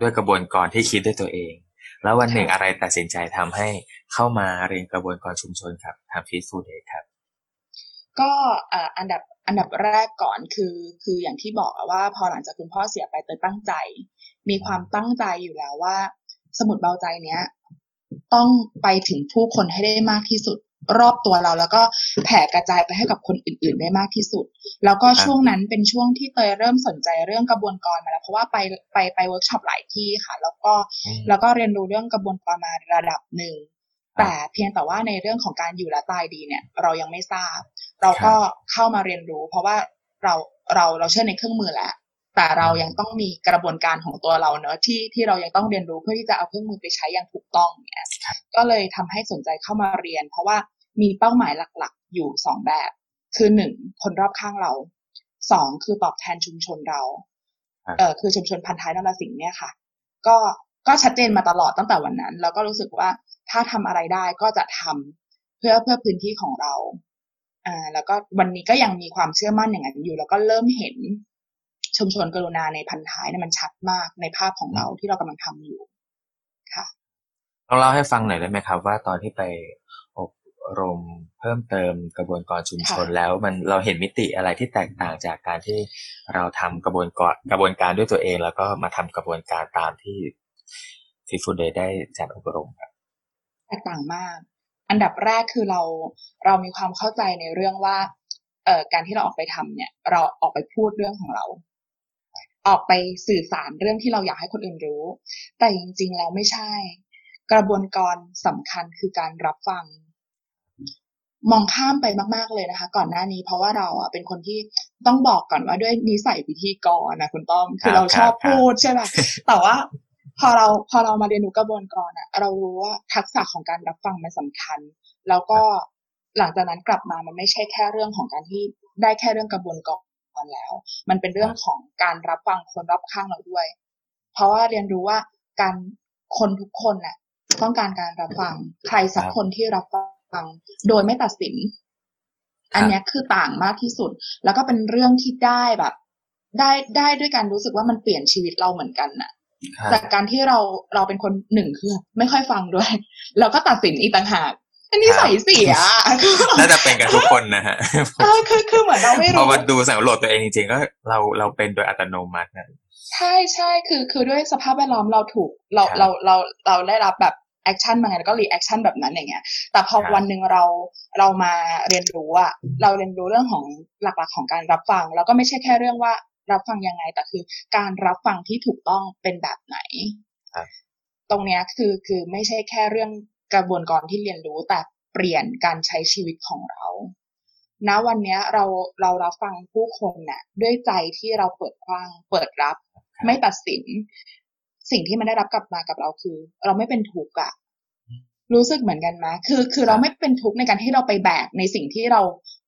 ด้วยกระบวนการที่คิดด้วยตัวเอง แล้ววันหนึ่งอะไรตัดสินใจทำให้เข้ามาเรียนกระบวนการชุมชนครับทางฟีดฟูดเดย์ครับ ก็เอ่ออันดับอันดับแรกก่อนคือคืออย่างที่บอกอะว่าพอหลังจากคุณพ่อเสียไปเตยตั้งใจ มีความตั้งใจอยู่แล้วว่า สมุดเบาใจเนี้ย ต้องไปถึงผู้คนให้ได้มากที่สุด รอบตัวเรา แล้วก็แผ่กระจายไปให้กับคนอื่น ๆ ได้มากที่สุด แล้วก็ครับช่วงนั้นเป็นช่วงที่เตยเริ่มสนใจเรื่องกระบวนการมาแล้ว เพราะว่าไปไปไปเวิร์กช็อปหลายที่ค่ะ แล้วก็อืมแล้วก็เรียนรู้เรื่องกระบวนการมาระดับหนึ่งแต่เพียงแต่ว่าในเรื่องของการอยู่และตายดีเนี่ย เรายังไม่ทราบ เราก็เข้ามาเรียนรู้ เพราะว่าเราเราเราเชื่อในเครื่องมือแล้ว แต่เรายังต้องมีกระบวนการของตัวเราเนอะที่ที่เรายังต้องเรียนรู้เพื่อที่จะเอาเครื่องมือไปใช้อย่างถูกต้องเนี่ยก็เลยทำให้สนใจเข้ามาเรียน เพราะว่ามีเป้าหมายหลักๆ อยู่สองแบบ คือหนึ่งคนรอบข้างเราสองคือตอบแทนชุมชนเราครับเออคือชุมชนพันท้ายนรสิงห์เนี่ยค่ะ ก็ก็ชัดเจนมาตลอดตั้งแต่วันนั้น แล้วก็รู้สึกว่าถ้าทำอะไรได้ก็จะทำเพื่อเพื่อพื้นที่ของเราอ่าแล้วก็วันนี้ก็ยังมีความเชื่อมั่นอย่างนั้นอยู่ แล้วก็เริ่มเห็น ชุมชนกรุณาในพันท้ายเนี่ยมันชัดมากในภาพของเราที่เรากำลังทำอยู่ค่ะพลองเล่าให้ฟังหน่อยได้ไหมครับ ว่าตอนที่ไปอบรมเพิ่มเติมกระบวนการชุมชนแล้วมันเราเห็นมิติอะไรที่แตกต่างจากการที่เราทำกระบวนการกระบวนการด้วยตัวเอง แล้วก็มาทำกระบวนการตามที่ฟีฟูเดย์ได้จัดอบรมครับแตกต่างมาก อันดับแรกคือเราเรามีความเข้าใจในเรื่องว่าเอ่อการที่เราออกไปทำเนี่ย เราออกไปพูดเรื่องของเรา ออกไปสื่อสารเรื่องที่เราอยากให้คนอื่นรู้ แต่จริงๆแล้วไม่ใช่ กระบวนการสำคัญคือการรับฟัง มองข้ามไปมาก ๆเลยนะคะ ก่อนหน้านี้เพราะว่าเราอะเป็นคนที่ต้องบอกก่อนว่าด้วยนิสัยพิธีกรนะคุณต้อมคือเราชอบพูดใช่ไหมแต่ว่าพอเราพอเรามาเรียนรู้กระบวนการอะ เรารู้ว่าทักษะของการรับฟังมันสาคัญ แล้วก็หลังจากนั้นกลับมามันไม่ใช่แค่เรื่องของการที่ได้แค่เรื่องกระบวนการ แล้ว มันเป็นเรื่องของการรับฟังคนรอบข้างเราด้วย เพราะว่าเรียนรู้ว่าการคนทุกคนน่ะ ต้องการการรับฟังใครสักคนที่รับฟัง โดยไม่ตัดสิน อันนี้คือต่างมากที่สุด แล้วก็เป็นเรื่องที่ได้แบบ ได้ได้ด้วยการรู้สึกว่ามันเปลี่ยนชีวิตเราเหมือนกันน่ะจากการที่เราเราเป็นคนหนึ่งคือไม่ค่อยฟังด้วยแล้วก็ตัดสินอีกต่างหาก อันนี้ใส่เสียน่าจะเป็นกันทุกคนนะฮะคือคือเหมือนเราไม่รู้พอมาดูสังเกตตัวเองจริงๆก็เราเราเป็นโดยอัตโนมัตินะใช่ใช่คือคือด้วยสภาพแวดล้อมเราถูกเราเราเราเราได้รับแบบ action มาไงแล้วก็ reaction แบบนั้นอย่างเงี้ย แต่พอวันหนึ่งเราเรามาเรียนรู้อะเราเรียนรู้เรื่องของหลักๆของการรับฟัง แล้วก็ไม่ใช่แค่เรื่องว่ารับฟังยังไง แต่คือการรับฟังที่ถูกต้องเป็นแบบไหน ตรงเนี้ยคือคือไม่ใช่แค่เรื่อง กระบวนการที่เรียนรู้แต่เปลี่ยนการใช้ชีวิตของเราณวันนี้เราเรารับฟังผู้คนน่ะ ด้วยใจที่เราเปิดกว้าง เปิดรับ ไม่ตัดสิน สิ่งที่มันได้รับกลับมากับเราคือ เราไม่เป็นทุกข์อะรู้สึกเหมือนกันไหมคือ คือเราไม่เป็นทุกข์ในการที่เราไปแบกในสิ่งที่เรา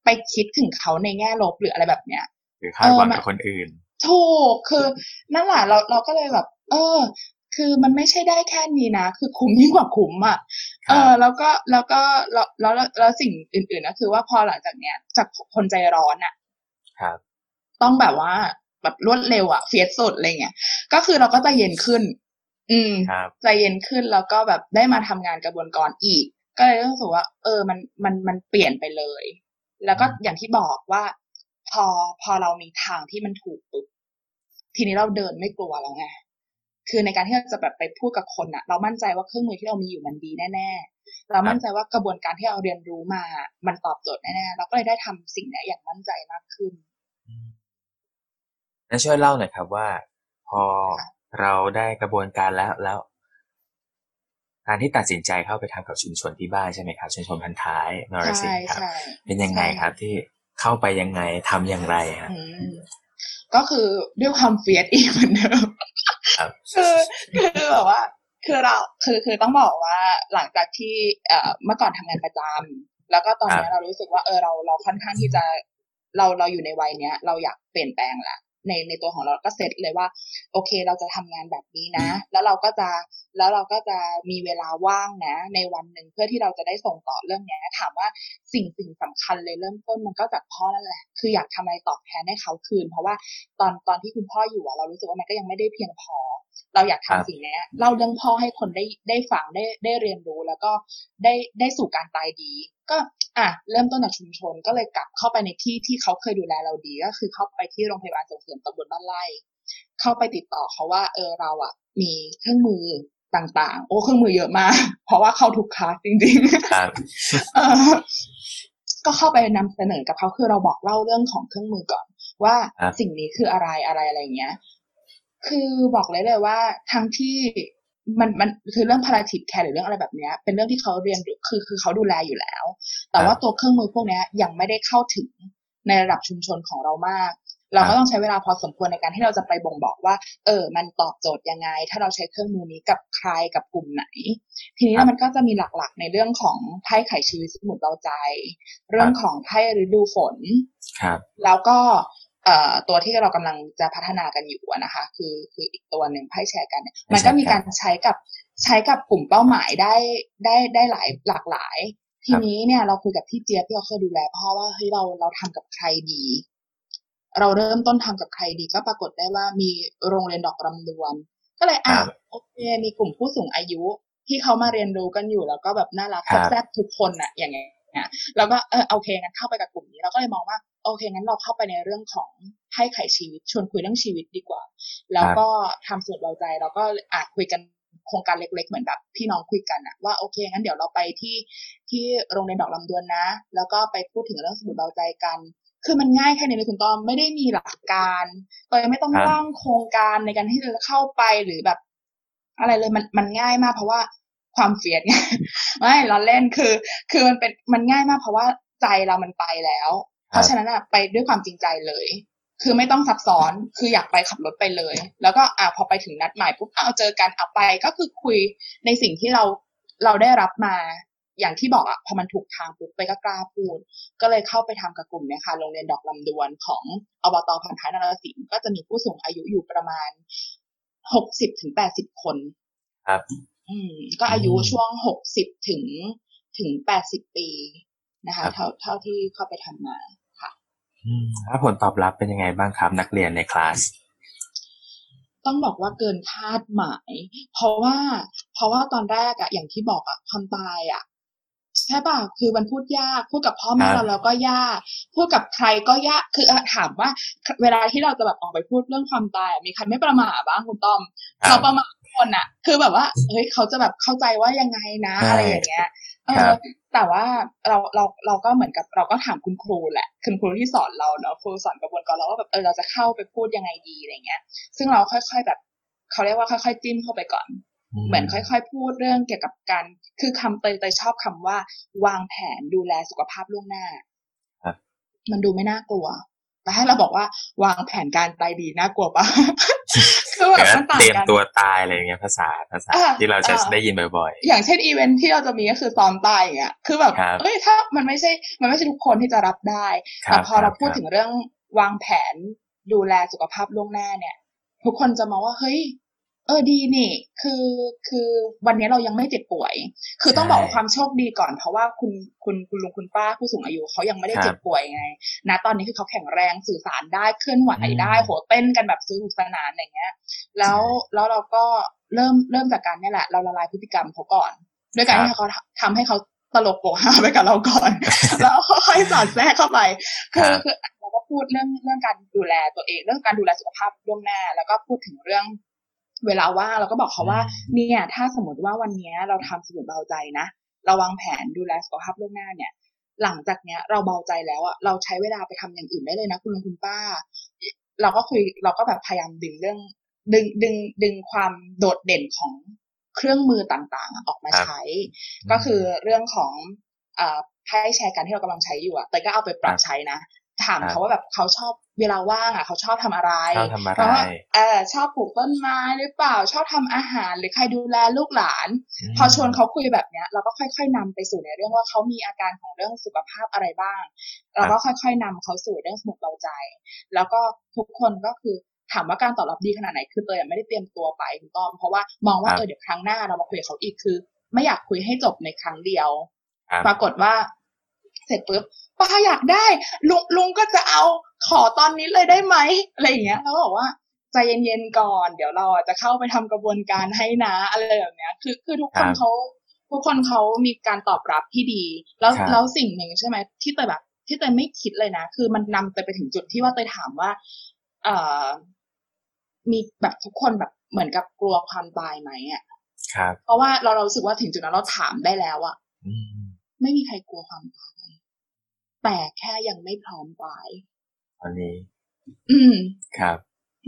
ไปคิดถึงเขาในแง่ลบหรืออะไรแบบเนี้ยหรือคาดหวังกับคนอื่นถูกคือ นั่นแหละเราเราก็เลยแบบ เออ คือมันไม่ใช่ได้แค่นี้นะ คือคุ้มยิ่งกว่าคุ้มอะ เออ แล้วก็แล้วก็แล้วแล้วแล้วสิ่งอื่นๆก็คือว่าพอหลังจากเนี้ยจากคนใจร้อนอะ ครับ ต้องแบบว่าแบบรวดเร็วอะเฟียสสุดอะไรเงี้ย ก็คือเราก็จะเย็นขึ้น อืมใจเย็นขึ้นแล้วก็แบบได้มาทำงานกระบวนการอีก ก็เลยรู้สึกว่า เออ มันมันมันเปลี่ยนไปเลย แล้วก็อย่างที่บอกว่า พอพอเรามีทางที่มันถูกปุ๊บทีนี้เราเดินไม่กลัวแล้วไง คือในการที่เราจะแบบไปพูดกับคนอะเรามั่นใจว่าเครื่องมือที่เรามีอยู่มันดีแน่ๆ เรามั่นใจว่ากระบวนการที่เราเรียนรู้มา มันตอบโจทย์แน่ๆ เราก็เลยได้ทำสิ่งนี้อย่างมั่นใจมากขึ้นนั่นช่วยเล่าหน่อยครับว่า พอเราได้กระบวนการแล้วแล้วการที่ตัดสินใจเข้าไปทำกับชุมชนที่บ้านใช่ไหมครับชุมชนพันท้ายนรสิงห์ครับ เป็นยังไงครับที่เข้าไปยังไงทำอย่างไรครับก็คือด้วยความเฟียสอีกเหมือนเดิม คือคือแบบว่า คือเราคือคือต้องบอกว่าหลังจากที่เอ่อเมื่อก่อนทำงานประจำแล้วก็ตอนนี้เรารู้สึกว่าเออเราเราค่อนข้างที่จะเราเราอยู่ในวัยเนี้ย เราอยากเปลี่ยนแปลงแหละ ในในตัวของเราก็เซตเลยว่า โอเค เราจะทำงานแบบนี้นะ แล้วเราก็จะแล้วเราก็จะมีเวลาว่างนะ ในวันหนึ่งเพื่อที่เราจะได้ส่งต่อเรื่องนี้ถามว่าสิ่งสิ่งสำคัญเลยเริ่มต้นมันก็จากพ่อนั่นแหละ คืออยากทำอะไรตอบแทนให้เขาคืน เพราะว่าตอนตอนที่คุณพ่ออยู่อะเรารู้สึกว่ามันก็ยังไม่ได้เพียงพอ เราอยากทำสิ่งนี้เล่าเรื่องพ่อให้คนได้ได้ฟังได้ได้เรียนรู้แล้วก็ได้ได้สู่การตายดี ก็อะเริ่มต้นจากชุมชนก็เลยกลับเข้าไปในที่ที่เขาเคยดูแลเราดี ก็คือเข้าไปที่โรงพยาบาลส่งเสริมตำบลบ้านไร่ เข้าไปติดต่อเขาว่าเออเราอะ มีเครื่องมือต่างๆ โอ้เครื่องมือเยอะมาก เพราะว่าเข้าทุกคลาสจริงๆก็เข้าไปนำเสนอกับเขาคือเราบอกเล่าเรื่องของเครื่องมือก่อน ว่าสิ่งนี้คืออะไรอะไรอะไรเงี้ย คือบอกเลยเลยว่าทั้งที่มันมันคือเรื่องพาราทิตแคร์หรือเรื่องอะไรแบบเนี้ยเป็นเรื่องที่เขาเรียนคือคือเขาดูแลอยู่แล้ว แต่ว่าตัวเครื่องมือพวกนี้ยังไม่ได้เข้าถึงในระดับชุมชนของเรามาก เราก็ต้องใช้เวลาพอสมควรในการที่เราจะไปบ่งบอกว่า เออ มันตอบโจทย์ยังไง ถ้าเราใช้เครื่องมือนี้กับใครกับกลุ่มไหน ทีนี้มันก็จะมีหลักๆ ในเรื่องของไพ่ไขชีวิตสมุดเราใจ เรื่องของไพ่ฤดูฝนครับแล้วก็เอ่อ ตัวที่เรากำลังจะพัฒนากันอยู่นะคะ คือคืออีกตัวหนึ่งไพ่แชร์กันเนี่ยมันก็มีการใช้กับใช้กับกลุ่มเป้าหมายได้ได้ได้หลายหลากหลาย ทีนี้เนี่ยเราคุยกับพี่เจี๊ยบที่เราเคยดูแลพ่อว่าเฮ้ยเราเราทำกับใครดี เราเริ่มต้นทำกับใครดีก็ปรากฏได้ว่ามีโรงเรียนดอกรำดวน ก็เลยอะโอเคมีกลุ่มผู้สูงอายุที่เขามาเรียนรู้กันอยู่แล้วก็แบบน่ารักครับแซ่บๆทุกคนอะอย่างเงี้ยแล้วก็เออโอเคงั้นเข้าไปกับกลุ่มนี้เราก็เลยมองว่า โอเคงั้นเราเข้าไปในเรื่องของให้ไขชีวิต ชวนคุยเรื่องชีวิตดีกว่า แล้วก็ทำส่วนเบาใจเราก็อาจคุยกันโครงการเล็ก ๆ เหมือนแบบพี่น้องคุยกันอะว่าโอเคงั้นเดี๋ยวเราไปที่ที่โรงเรียนดอกลำดวนนะ แล้วก็ไปพูดถึงเรื่องสมุดเบาใจกันคือมันง่ายแค่นี้เลยคุณต้อมไม่ได้มีหลักการตัวไม่ต้องครับร่างโครงการในการที่จะเข้าไปหรือแบบ อะไรเลยมันมันง่ายมาก เพราะว่าความเฟียดไงไม่เราเล่นคือ คือมันเป็นมันง่ายมากเพราะว่าใจเรามันไปแล้ว เพราะฉะนั้นอะไปด้วยความจริงใจเลย คือไม่ต้องซับซ้อนคืออยากไปขับรถไปเลย แล้วก็อ่าพอไปถึงนัดหมายปุ๊บเอาเจอกันเอาไปก็คือคุยในสิ่งที่เราเราได้รับมาอย่างที่บอกอะพอมันถูกทางปุ๊บไปก็กล้าพูด ก็เลยเข้าไปทำกับกลุ่มเนี่ยค่ะโรงเรียนดอกลำดวนของอบตพันท้ายนรสิงห์ก็จะมีผู้สูงอายุอยู่ประมาณหกสิบถึงแปดสิบคน ครับ อืม ก็อายุอืมช่วงหกสิบถึงถึงแปดสิบปีนะคะครับเท่าเท่าที่เข้าไปทำมาอืม แล้วผลตอบรับเป็นยังไงบ้างครับ นักเรียนในคลาสต้องบอกว่าเกินคาดหมาย เพราะว่า เพราะว่าตอนแรกอะอย่างที่บอกอะความตายอะใช่ป่ะคือมันพูดยากพูดกับพ่อแม่ครับเราแล้วก็ยาก พูดกับใครก็ยากคืออะถามว่า เวลาที่เราจะแบบออกไปพูดเรื่องความตายอะมีใครไม่ประมาทบ้างคุณต้อมครัเขาบประมาททุกคนอะคือแบบว่าเฮ้ยเขาจะแบบเข้าใจว่ายังไงนะใช่อะไรอย่างเงี้ยเอ ครัอบแต่ว่าเราเราเราก็เหมือนกับเราก็ถามคุณครูแหละคุณครูที่สอนเราเนาะครูสอนกระบวนการเราว่าแบบเออเราจะเข้าไปพูดยังไงดีอะไรเงี้ย ซึ่งเราค่อยๆแบบเขาเรียกว่าค่อยๆจิ้มเข้าไปก่อน เหมือนค่อย ๆ พูดเรื่องเกี่ยวกับการคือคำเตยเตยชอบคำว่า วางแผนดูแลสุขภาพล่วงหน้าครับมันดูไม่น่ากลัวแต่ให้เราบอกว่าวางแผนการตายดีน่ากลัวปะ คือแบบมันต่างเตรียมกันตัวตายอะไรอย่างเงี้ยภาษาภาษาอ่าที่เราจะอ่าได้ยินบ่อยอย่างเช่นอีเวนท์ที่เราจะมีก็คือซ้อมตายอย่างเงี้ยคือแบบครับเอ้ยถ้ามันไม่ใช่มันไม่ใช่ทุกคนที่จะรับได้ๆครัแต่บพอเราพูดคบถึงเรื่องวางแผนดูแลสุขภาพล่วงหน้าเนี่ย ทุกคนจะมองว่าเฮ้ย เออดีนี่ คือคือวันนี้เรายังไม่เจ็บป่วย คือต้องบอกว่าความโชคดีก่อน เพราะว่าคุณคุณคุณลุงคุณป้าผู้สูงอายุเขายังไม่ได้เจ็บป่วยไงนะตอนนี้คือเขาแข็งแรงสื่อสารได้เคลื่อนไหวได้โหเต้นกันแบบสนุกสนานอย่างเงี้ย แล้วแล้วเราก็เริ่มเริ่มจากการเนี่ยแหละ เราละลายพฤติกรรมเขาก่อน ด้วยการที่เขาทำให้เขาตลกโปกฮาไปกับเราก่อน แล้วค่อยๆสอดแทรกเข้าไปคือคือเราก็พูดเรื่องเรื่องการดูแลตัวเอง เรื่องการดูแลสุขภาพล่วงหน้า แล้วก็พูดถึงเรื่อง เวลาว่างเราก็บอกเขาว่า เนี่ย ถ้าสมมติว่าวันเนี้ยเราทำสมุดเบาใจนะเราวางแผนดูแลสุขภาพล่วงหน้าเนี่ย หลังจากเนี้ย เราเบาใจแล้วอะเราใช้เวลาไปทำอย่างอื่นได้เลยนะ คุณลุงคุณป้า เราก็คุยเราก็แบบพยายามดึงเรื่อง ดึงดึงดึงความโดดเด่นของเครื่องมือต่างๆอะออกมาครับใช้ ก็คือเรื่องของอ่าไพ่แชร์กันที่เรากำลังใช้อยู่อะแต่ก็เอาไปปรับใช้นะ ถามครับเขาว่าแบบเขาชอบเวลาว่างอะเขาชอบทำอะไรชอบทำอะไรเพราะว่าเออชอบปลูกต้นไม้หรือเปล่าชอบทำอาหารหรือใครดูแลลูกหลานมพอชวนเขาคุยแบบเนี้ย เราก็ค่อย ๆนำไปสู่ในเรื่องว่าเขามีอาการของเรื่องสุขภาพอะไรบ้าง เราก็ค่อยๆนำเขาสู่เรื่องสมุดเบาใจ แล้วก็ทุกคนก็คือถามว่าการตอบรับดีขนาดไหนคือเตยอะไม่ได้เตรียมตัวไปคุณต้อมเพราะว่ามองว่าครับเออเดี๋ยวครั้งหน้าเรามาคุยกับเขาอีกคือ ไม่อยากคุยให้จบในครั้งเดียวครับปรากฏว่า เสร็จปุ๊บ ป้าอยากได้ ลุงลุงก็จะเอาขอตอนนี้เลยได้ไหมอะไรอย่างเงี้ยแล้วก็บอกว่าใจเย็นๆก่อน เดี๋ยวเราอะจะเข้าไปทำกระบวนการให้นะอะไรแบบเนี้ย คือคือทุกคนครับเขาทุกคนเขามีการตอบรับที่ดี แล้วครับแล้วสิ่งหนึ่งใช่ไหมที่เตยแบบ ที่เตยไม่คิดเลยนะ คือมันนำเตยไปถึงจุดที่ว่าเตยถามว่า เอ่อ มีแบบทุกคนแบบเหมือนกับกลัวความตายไหมอะครับ เพราะว่าเราเรารู้สึกว่าถึงจุดนั้นเราถามได้แล้วอะอืมไม่มีใครกลัวความตาย แต่แค่ยังไม่พร้อมตายตอนนี้ อืมครับ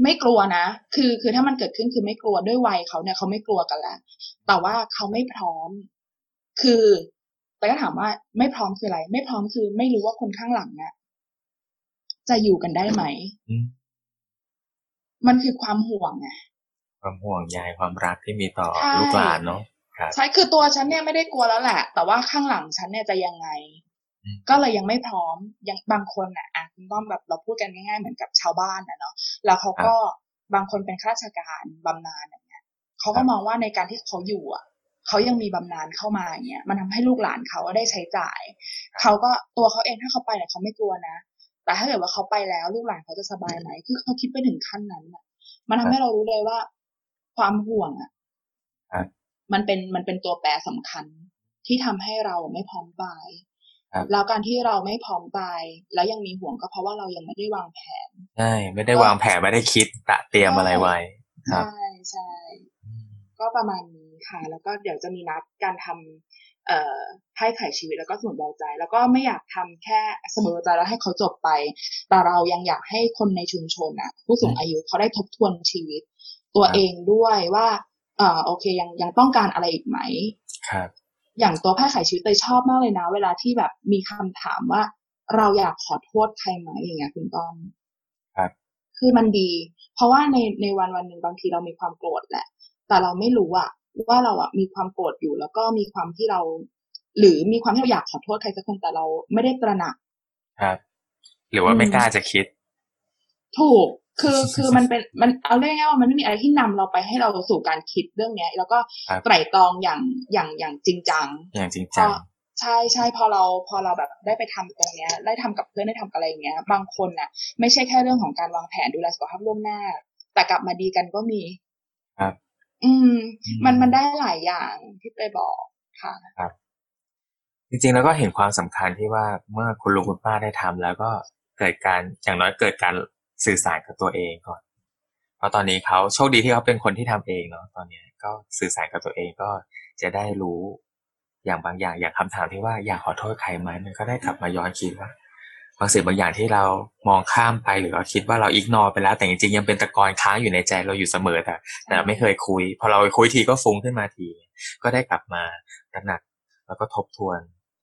ไม่กลัวนะ คือคือถ้ามันเกิดขึ้นคือไม่กลัวด้วยวัยเขาเนี่ยเขาไม่กลัวกันแล้วแต่ว่าเขาไม่พร้อม คือ แต่ก็ถามว่าไม่พร้อมคืออะไร ไม่พร้อมคือ ไม่รู้ว่าคนข้างหลังเนี่ยจะอยู่กันได้ไหมอืมมันคือความห่วงไง ความห่วงใยความรักที่มีต่อใช่ลูกหลานเนาะครับใช่ คือตัวฉันเนี่ยไม่ได้กลัวแล้วแหละ แต่ว่าข้างหลังฉันเนี่ยจะยังไงอืม ก็เลยยังไม่พร้อมยังบางคนอะอะคุณต้อมแบบเราพูดกันง่ายๆเหมือนกับชาวบ้านนะเนาะแล้วเขาก็บางคนเป็นข้าราชการบำนาญอย่างเงี้ยเขาก็มองว่าในการที่เขาอยู่อะเขายังมีบำนาญเข้ามาอย่างเงี้ยมันทำให้ลูกหลานเขาได้ใช้จ่าย เขาก็ตัวเขาเองถ้าเขาไปเนี่ยเขาไม่กลัวนะ แต่ถ้าเกิดว่าเขาไปแล้วลูกหลานเขาจะสบายไหมคือเขาคิดไปถึงขั้นนั้นอะ มันทำให้เรารู้เลยว่า ความห่วงอะครับมันเป็นมันเป็นตัวแปรสำคัญที่ทำให้เราไม่พร้อมตายครับ แล้วการที่เราไม่พร้อมตาย แล้วยังมีห่วงก็เพราะว่าเรายังไม่ได้วางแผนใช่ไม่ได้วางแผนไม่ได้คิดตะเตรียมอะไรไว้ครับใช่ใช่ก็ประมาณนี้ค่ะ แล้วก็เดี๋ยวจะมีนัดการทำเอ่อไพ่ไขชีวิตแล้วก็สมุดเบาใจ แล้วก็ไม่อยากทำแค่สมุดเบาใจแล้วให้เขาจบไป แต่เรายังอยากให้คนในชุมชนอะ ผู้สูงอายุเขาได้ทบทวนชีวิต ตัวครับเองด้วยว่าเอ่อโอเคยังยังต้องการอะไรอีกไหมครับ อย่างตัวไพ่ไขชีวิตเตยชอบมากเลยนะ เวลาที่แบบมีคำถามว่า เราอยากขอโทษใครไหมอย่างเงี้ยคุณต้อมครับ คือมันดี เพราะว่าในในวันวันหนึ่งบางทีเรามีความโกรธแหละ แต่เราไม่รู้อะว่าเราอะมีความโกรธอยู่ แล้วก็มีความที่เรา หรือมีความที่เราอยากขอโทษใครสักคนแต่เราไม่ได้ตระหนัก ครับ หรือว่าไม่อืมกล้าจะคิด ถูกคือคือมันเป็นมันเอาเรียกง่ายๆว่ามันไม่มีอะไรที่นำเราไปให้เราสู่การคิดเรื่องเนี้ย แล้วก็ครับไตร่ตรองอย่างอย่างอย่างจริงจัง อย่างจริงพจัองใช่ใช่พอเราพอเราแบบได้ไปทำตรงเนี้ย ได้ทำกับเพื่อนได้ทำกับอะไรอย่างเงี้ย บางคนน่ะ ไม่ใช่แค่เรื่องของการวางแผนดูแลสุขภาพล่วงหน้า แต่กลับมาดีกันก็มีครับ อืมอืมมันมันได้หลายอย่างที่ไปบอกค่ะจริงๆแล้วก็เห็นความสำคัญที่ว่าเมื่อคุณลุงคุณป้าได้ทำแล้วก็เกิดการอย่างน้อยเกิดการ สื่อสารกับตัวเองก่อน เพราะตอนนี้เขาโชคดีที่เขาเป็นคนที่ทำเองเนาะตอนนี้ก็สื่อสารกับตัวเองก็จะได้รู้อย่างบางอย่างอย่างคำถามที่ว่าอยากขอโทษใครไหมมันก็ได้กลับมาย้อนคิดว่าบางสิ่งบางอย่างที่เรามองข้ามไปหรือเราคิดว่าเราอิกนอไปแล้ว แต่จริงๆยังเป็นตะกอนค้างอยู่ในใจเราอยู่เสมอแต่แต่ไม่เคยคุย พอเราคุยทีก็ฟุ้งขึ้นมาที ก็ได้กลับมาตระหนักแล้วก็ทบทวน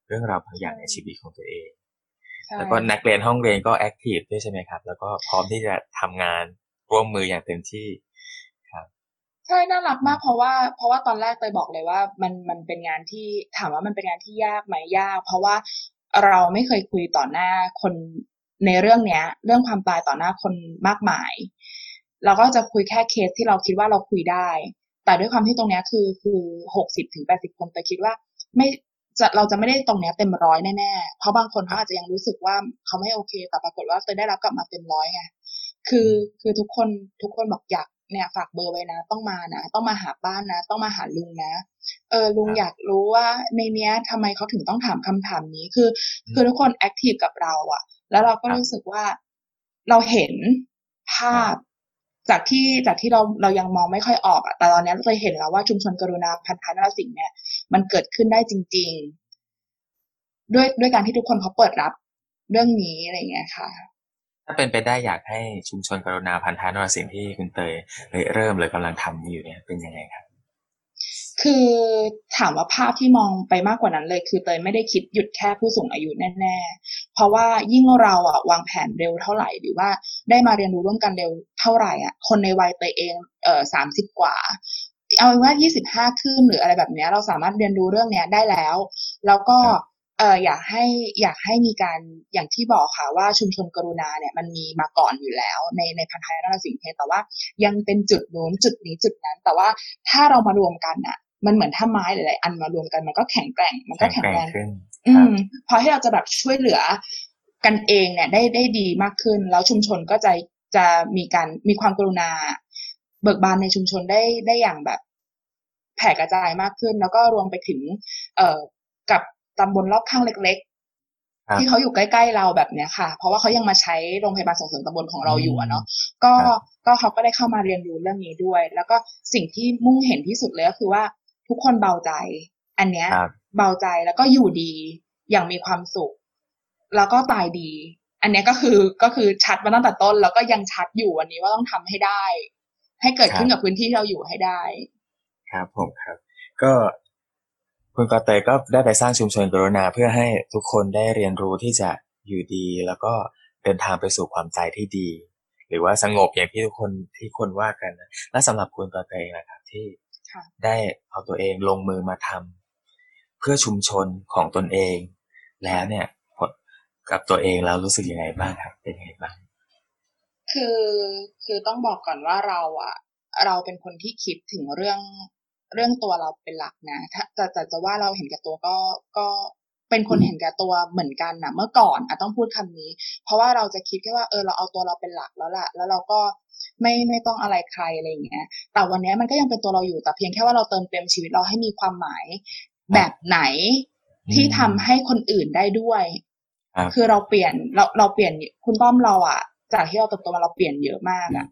เรื่องราวบางอย่างในชีวิตของตัวเอง แล้วก็นักเรียนห้องเรียนก็แอคทีฟด้วยใช่ไหมครับ แล้วก็พร้อมที่จะทำงานร่วมมืออย่างเต็มที่ใช่น่ารักมากเพราะว่า เพราะว่าตอนแรกเตยบอกเลยว่า มันมันเป็นงานที่ถามว่ามันเป็นงานที่ยากไหมยาก เพราะว่าเราไม่เคยคุยต่อหน้าคนในเรื่องเนี้ย เรื่องความตายต่อหน้าคนมากมาย เราก็จะคุยแค่เคสที่เราคิดว่าเราคุยได้ แต่ด้วยความที่ตรงเนี้ยคือคือหกสิบถึงแปดสิบคนแต่คิดว่า ไม่ จะเราจะไม่ได้ตรงเนี้ยเต็มร้อยแน่ๆ เพราะบางคนเขาอาจจะยังรู้สึกว่าเขาไม่โอเค แต่ปรากฏว่าเตยได้รับกลับมาเต็มร้อยไง คือคือทุกคนทุกคนบอกอยากเนี่ยฝากเบอร์ไว้นะ ต้องมานะ ต้องมาหาบ้านนะ ต้องมาหาลุงนะ เออลุงครับอยากรู้ว่าในเนี้ยทำไมเขาถึงต้องถามคำถามนี้ คืออืมคือทุกคนแอคทีฟกับเราอะแล้วเราก็ครับรู้สึกว่าเราเห็นภาพจากที่จากที่เราเรายังมองไม่ค่อยออกอะแต่ตอนนี้เราเคยเห็นแล้วว่าชุมชนกรุณาพันธานรสิงห์เนี่ย มันเกิดขึ้นได้จริง ๆ ด้วยด้วยการที่ทุกคนเขาเปิดรับเรื่องนี้อะไรอย่างเงี้ยค่ะ ถ้าเป็นไปได้อยากให้ชุมชนกรุณาพันธานรสิงห์ที่คุณเตยเลยเริ่มเลยกำลังทำอยู่เนี่ยเป็นยังไงครับ คือถามว่าภาพที่มองไปมากกว่านั้นเลย คือเตยไม่ได้คิดหยุดแค่ผู้สูงอายุแน่ๆ เพราะว่ายิ่งเราอะวางแผนเร็วเท่าไหร่หรือว่าได้มาเรียนรู้ร่วมกันเร็วเท่าไหร่อะคนในวัยเตยเองเอ่อสามสิบกว่า เอาเป็นว่ายี่สิบห้าขึ้นหรืออะไรแบบเนี้ยเราสามารถเรียนรู้เรื่องเนี้ยได้แล้ว แล้วก็ครับเอออยากให้อยากให้มีการอย่างที่บอกค่ะว่าชุมชนกรุณาเนี่ยมันมีมาก่อนอยู่แล้ว ในในพันท้ายนรสิงห์เพชรแต่ว่ายังเป็นจุดนู้นจุดนี้จุดนั้น แต่ว่าถ้าเรามารวมกันน่ะมันเหมือนถ้าไม้หลายๆอันมารวมกันมันก็แข็งแกร่งมันก็แข็งแข็งแกร่แรงงขึ้นอืครับมพอที่เราจะแบบช่วยเหลือกันเองเนี่ยได้ได้ดีมากขึ้น แล้วชุมชนก็จะจะมีการมีความกรุณา เบิกบานในชุมชนได้ได้อย่างแบบแผ่กระจายมากขึ้น แล้วก็รวมไปถึง เอ่อกับตำบลรอบข้างเล็กครับๆที่เขาอยู่ใกล้ๆเราแบบเนี้ยค่ะ เพราะว่าเขายังมาใช้โรงพยาบาลส่งเสริมตำบลของเราอยู่อะเนาะก็ครับก็เขาก็ได้เข้ามาเรียนรู้เรื่องนี้ด้วย แล้วก็สิ่งที่มุ่งเห็นที่สุดเลยก็คือว่าทุกคนเบาใจ อันเนี้ยครับเบาใจแล้วก็อยู่ดีอย่างมีความสุข แล้วก็ตายดี อันเนี้ยก็คือก็คือชัดมาตั้งแต่ต้น แล้วก็ยังชัดอยู่วันนี้ว่าต้องทำให้ได้ ให้เกิดขึ้นกับพื้นที่ที่เราอยู่ให้ได้ ครับผมครับ ก็คุณกอเตยก็ได้ไปสร้างชุมชนกรุณาเพื่อให้ทุกคนได้เรียนรู้ที่จะอยู่ดี แล้วก็เดินทางไปสู่ความใจที่ดี หรือว่าสงบอย่างที่ทุกคนที่คนว่ากันนะและสำหรับคุณกอเตยนะครับที่ค่ะได้เอาตัวเองลงมือมาทำเพื่อชุมชนของตนเอง แล้วเนี่ยผลกับตัวเองแล้วรู้สึกยังไงบ้างครับเป็นยังไงบ้าง คือคือต้องบอกก่อนว่าเราอะเราเป็นคนที่คิดถึงเรื่องเรื่องตัวเราเป็นหลักนะ ถ้าจะจะจะว่าเราเห็นแก่ตัวก็ก็เป็นคนเห็นแก่ตัวเหมือนกันนะเมื่อก่อนอะต้องพูดคำนี้ เพราะว่าเราจะคิดแค่ว่าเออเราเอาตัวเราเป็นหลักแล้วล่ะ แล้วเราก็ไม่ไม่ต้องอะไรใครอะไรอย่างเงี้ย แต่วันเนี้ยมันก็ยังเป็นตัวเราอยู่แต่เพียงแค่ว่าเราเติมเต็มชีวิตเราให้มีความหมายแบบไหนที่ทำให้คนอื่นได้ด้วยครับคือเราเปลี่ยนเราเราเปลี่ยนคุณป้อมเราอะ จากที่เราเติบโตมาเราเปลี่ยนเยอะมากอะ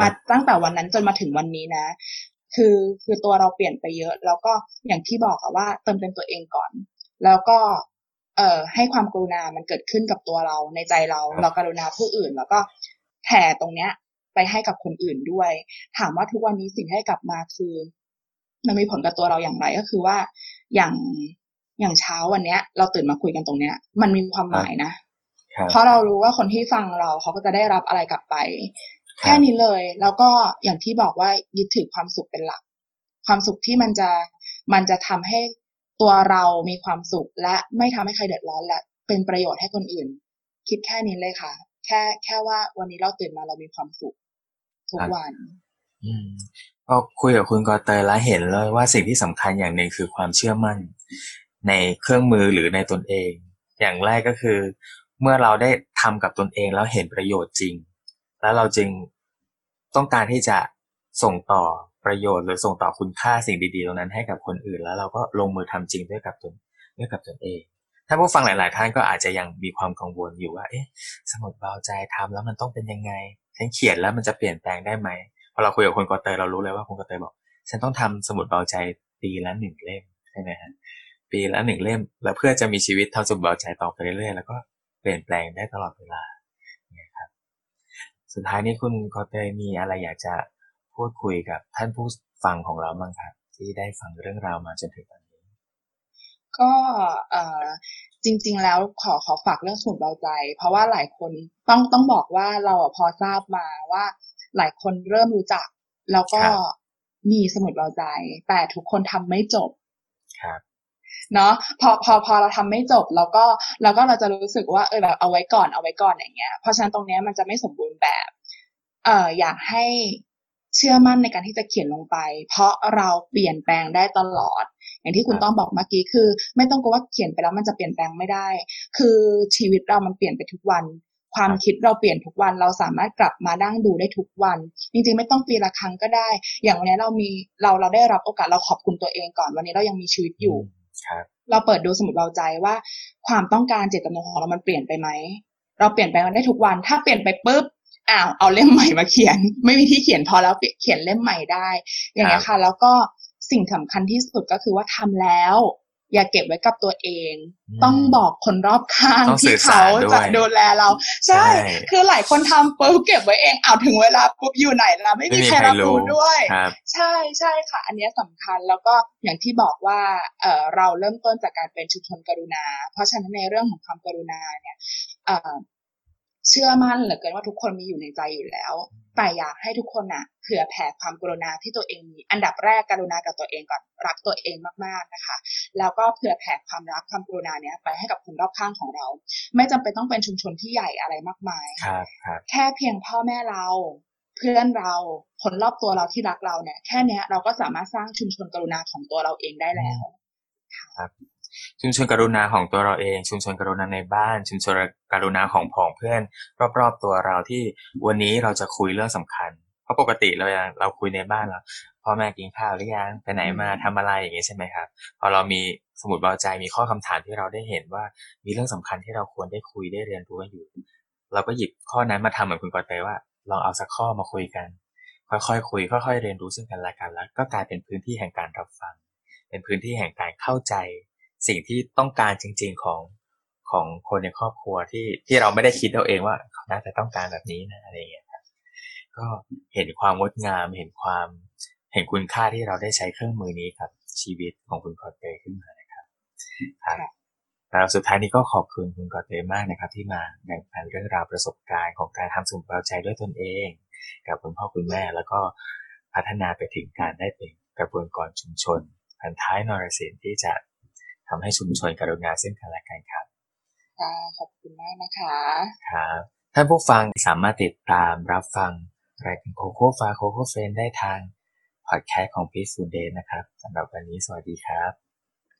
มาตั้งแต่วันนั้นจนมาถึงวันนี้นะ คือคือตัวเราเปลี่ยนไปเยอะ แล้วก็อย่างที่บอกอะว่าเติมเต็มตัวเองก่อน แล้วก็ เอ่อให้ความกรุณามันเกิดขึ้นกับตัวเราในใจเราครับเรากรุณาผู้อื่นแล้วก็แผ่ตรงเนี้ย ไปให้กับคนอื่นด้วย ถามว่าทุกวันนี้สิ่งที่ให้กลับมาคือ มันมีผลกับตัวเราอย่างไรก็คือว่าอย่างอย่างเช้าวันเนี้ย เราตื่นมาคุยกันตรงเนี้ย มันมีความหมายนะครับ เพราะเรารู้ว่าคนที่ฟังเราเขาก็จะได้รับอะไรกลับไปครับแค่นี้เลย แล้วก็อย่างที่บอกว่ายึดถือความสุขเป็นหลัก ความสุขที่มันจะมันจะทำให้ตัวเรามีความสุขและไม่ทำให้ใครเดือดร้อนและเป็นประโยชน์ให้คนอื่น คิดแค่นี้เลยค่ะ แค่แค่ว่าวันนี้เราตื่นมาเรามีความสุข ทุกครับวันอืมพอคุยกับคุณกอเตยแล้วเห็นเลยว่าสิ่งที่สำคัญอย่างหนึ่งคือความเชื่อมั่น ในเครื่องมือหรือในตนเอง อย่างแรกก็คือ เมื่อเราได้ทำกับตนเองแล้วเห็นประโยชน์จริง แล้วเราจึงต้องการที่จะส่งต่อประโยชน์หรือส่งต่อคุณค่าสิ่งดีๆตรงนั้นให้กับคนอื่น แล้วเราก็ลงมือทำจริงด้วยกับตนด้วยกับตนเองถ้าผู้ฟังหลาย ๆ ท่านก็อาจจะยังมีความกังวลอยู่ว่า เอ๊ะ สมุดเบาใจทำแล้วมันต้องเป็นยังไง ฉันเขียนแล้วมันจะเปลี่ยนแปลงได้ไหมพอเราคุยกับคุณกอเตยเรารู้เลยว่าคุณกอเตยบอก ฉันต้องทำสมุดเบาใจปีละหนึ่งเล่มใช่ไหมฮะปีละหนึ่งเล่ม แล้วเพื่อจะมีชีวิตทำสมุดเบาใจต่อไปเรื่อย ๆ แล้วก็ เปลี่ยนแปลงได้ตลอดเวลาเนี่ยครับสุดท้ายนี้คุณกอเตยมีอะไรอยากจะพูดคุยกับท่านผู้ฟังของเราบ้างครับ ที่ได้ฟังเรื่องราวมาจนถึงตอนนี้ ก็เอ่อจริง ๆ แล้วขอขอฝากเรื่องสมุดเบาใจ เพราะว่าหลายคนต้องต้องบอกว่าเราอะพอทราบมาว่าหลายคนเริ่มรู้จัก แล้วก็ครับมีสมุดเบาใจ แต่ทุกคนทำไม่จบครับ เนาะพอพอพอเราทำไม่จบแล้วก็แล้วก็เราจะรู้สึกว่าเออแบบเอาไว้ก่อนเอาไว้ก่อนอย่างเงี้ย เพราะฉะนั้นตรงเนี้ยมันจะไม่สมบูรณ์แบบ เอ่ออยากให้เชื่อมั่นในการที่จะเขียนลงไป เพราะเราเปลี่ยนแปลงได้ตลอด อย่างที่คุณต้องบอกเมื่อกี้คือ ไม่ต้องกลัวว่าเขียนไปแล้วมันจะเปลี่ยนแปลงไม่ได้ คือชีวิตเรามันเปลี่ยนไปทุกวัน ความคิดเราเปลี่ยนทุกวัน เราสามารถกลับมานั่งดูได้ทุกวัน จริงๆ ไม่ต้องปีละครั้งก็ได้ อย่างวันนี้เรามีเราเราได้รับโอกาสเราขอบคุณตัวเองก่อน วันนี้เรายังมีชีวิตอยู่ เราเปิดดูสมุดเบาใจว่า ความต้องการเจตจำนงของเรามันเปลี่ยนไปไหมเราเปลี่ยนแปลงมันได้ทุกวัน ถ้าเปลี่ยนไปปุ๊บอ้าวเอาเล่มใหม่มาเขียน ไม่มีที่เขียนพอแล้วเขียนเล่มใหม่ได้ อย่างเงี้ยค่ะ แล้วก็สิ่งสำคัญที่สุดก็คือว่าทำแล้ว อย่าเก็บไว้กับตัวเองอืมต้องบอกคนรอบข้างต้องสื่ที่อสาเขารด้วยจะดูแลเราใช่ใช่ คือหลายคนทำปุ๊บเก็บไว้เองอ้าวถึงเวลาปุ๊บอยู่ไหนล่ะไม่มีใครรับรู้ด้วยครับใช่ใช่ค่ะ อันเนี้ยสำคัญแล้วก็อย่างที่บอกว่าเออเราเริ่มต้นจากการเป็นชุมชนกรุณา เพราะฉะนั้นในเรื่องของความกรุณาเนี่ย เอ่อเชื่อมั่นเหลือเกินว่าทุกคนมีอยู่ในใจอยู่แล้ว แต่อยากให้ทุกคนน่ะเผื่อแผ่ความกรุณาที่ตัวเองมี อันดับแรกกรุณากับตัวเองก่อนรักตัวเองมากๆนะคะ แล้วก็เผื่อแผ่ความรักความกรุณาเนี้ยไปให้กับคนรอบข้างของเรา ไม่จำเป็นต้องเป็นชุมชนที่ใหญ่อะไรมากมายครับครับแค่เพียงพ่อแม่เราเพื่อนเราคนรอบตัวเราที่รักเราเนี่ย แค่เนี้ยเราก็สามารถสร้างชุมชนกรุณาของตัวเราเองได้แล้ว ชุมชนกรุณาของตัวเราเอง ชุมชนกรุณาในบ้าน ชุมชนกรุณาของผองเพื่อน รอบๆตัวเราที่วันนี้เราจะคุยเรื่องสำคัญ เพราะปกติเรายังเราคุยในบ้านเราพ่อแม่กินข้าวหรือยังไปไหนมาทำอะไรอย่างนี้ใช่ไหมครับ พอเรามีสมุดเบาใจมีข้อคำถามที่เราได้เห็นว่า มีเรื่องสำคัญที่เราควรได้คุยได้เรียนรู้กันอยู่ เราก็หยิบข้อนั้นมาทำเหมือนคุณกอเตว่า ลองเอาสักข้อมาคุยกัน ค่อยๆคุย ค่อยๆเรียนรู้ซึ่งกันและกันแล้ว ก็กลายเป็นพื้นที่แห่งการรับฟัง เป็นพื้นที่แห่งการเข้าใจ สิ่งที่ต้องการจริง ๆของของคนในครอบครัวที่ที่เราไม่ได้คิดเอาเองว่าเขาน่าจะต้องการแบบนี้นะอะไรอย่างเงี้ยครับก็เห็นความงดงามเห็นความเห็นคุณค่าที่เราได้ใช้เครื่องมือนี้กับชีวิตของคุณกอเตยขึ้นมานะครับครับค่ะแล้วสุดท้ายนี้ก็ขอบคุณคุณกอเตยมากนะครับ ที่มาแบ่งปันเรื่องราวประสบการณ์ของการทำสมุดเบาใจด้วยตนเอง กับคุณพ่อคุณแม่แล้วก็พัฒนาไปถึงการได้เป็นกระบวนการชุมชนพันท้ายนรสิงห์ที่จะ ทำให้ชุมชนกรุณาซึ่งกันและกันครับค่ะขอบคุณมากนะคะครับท่านผู้ฟังสามารถติดตามรับฟังรายการโคโค่ฟาโคโค่เฟนได้ทางพอดแคสต์ของพีซ u ูเดนนะครับสำหรับวันนี้สวัสดีครับ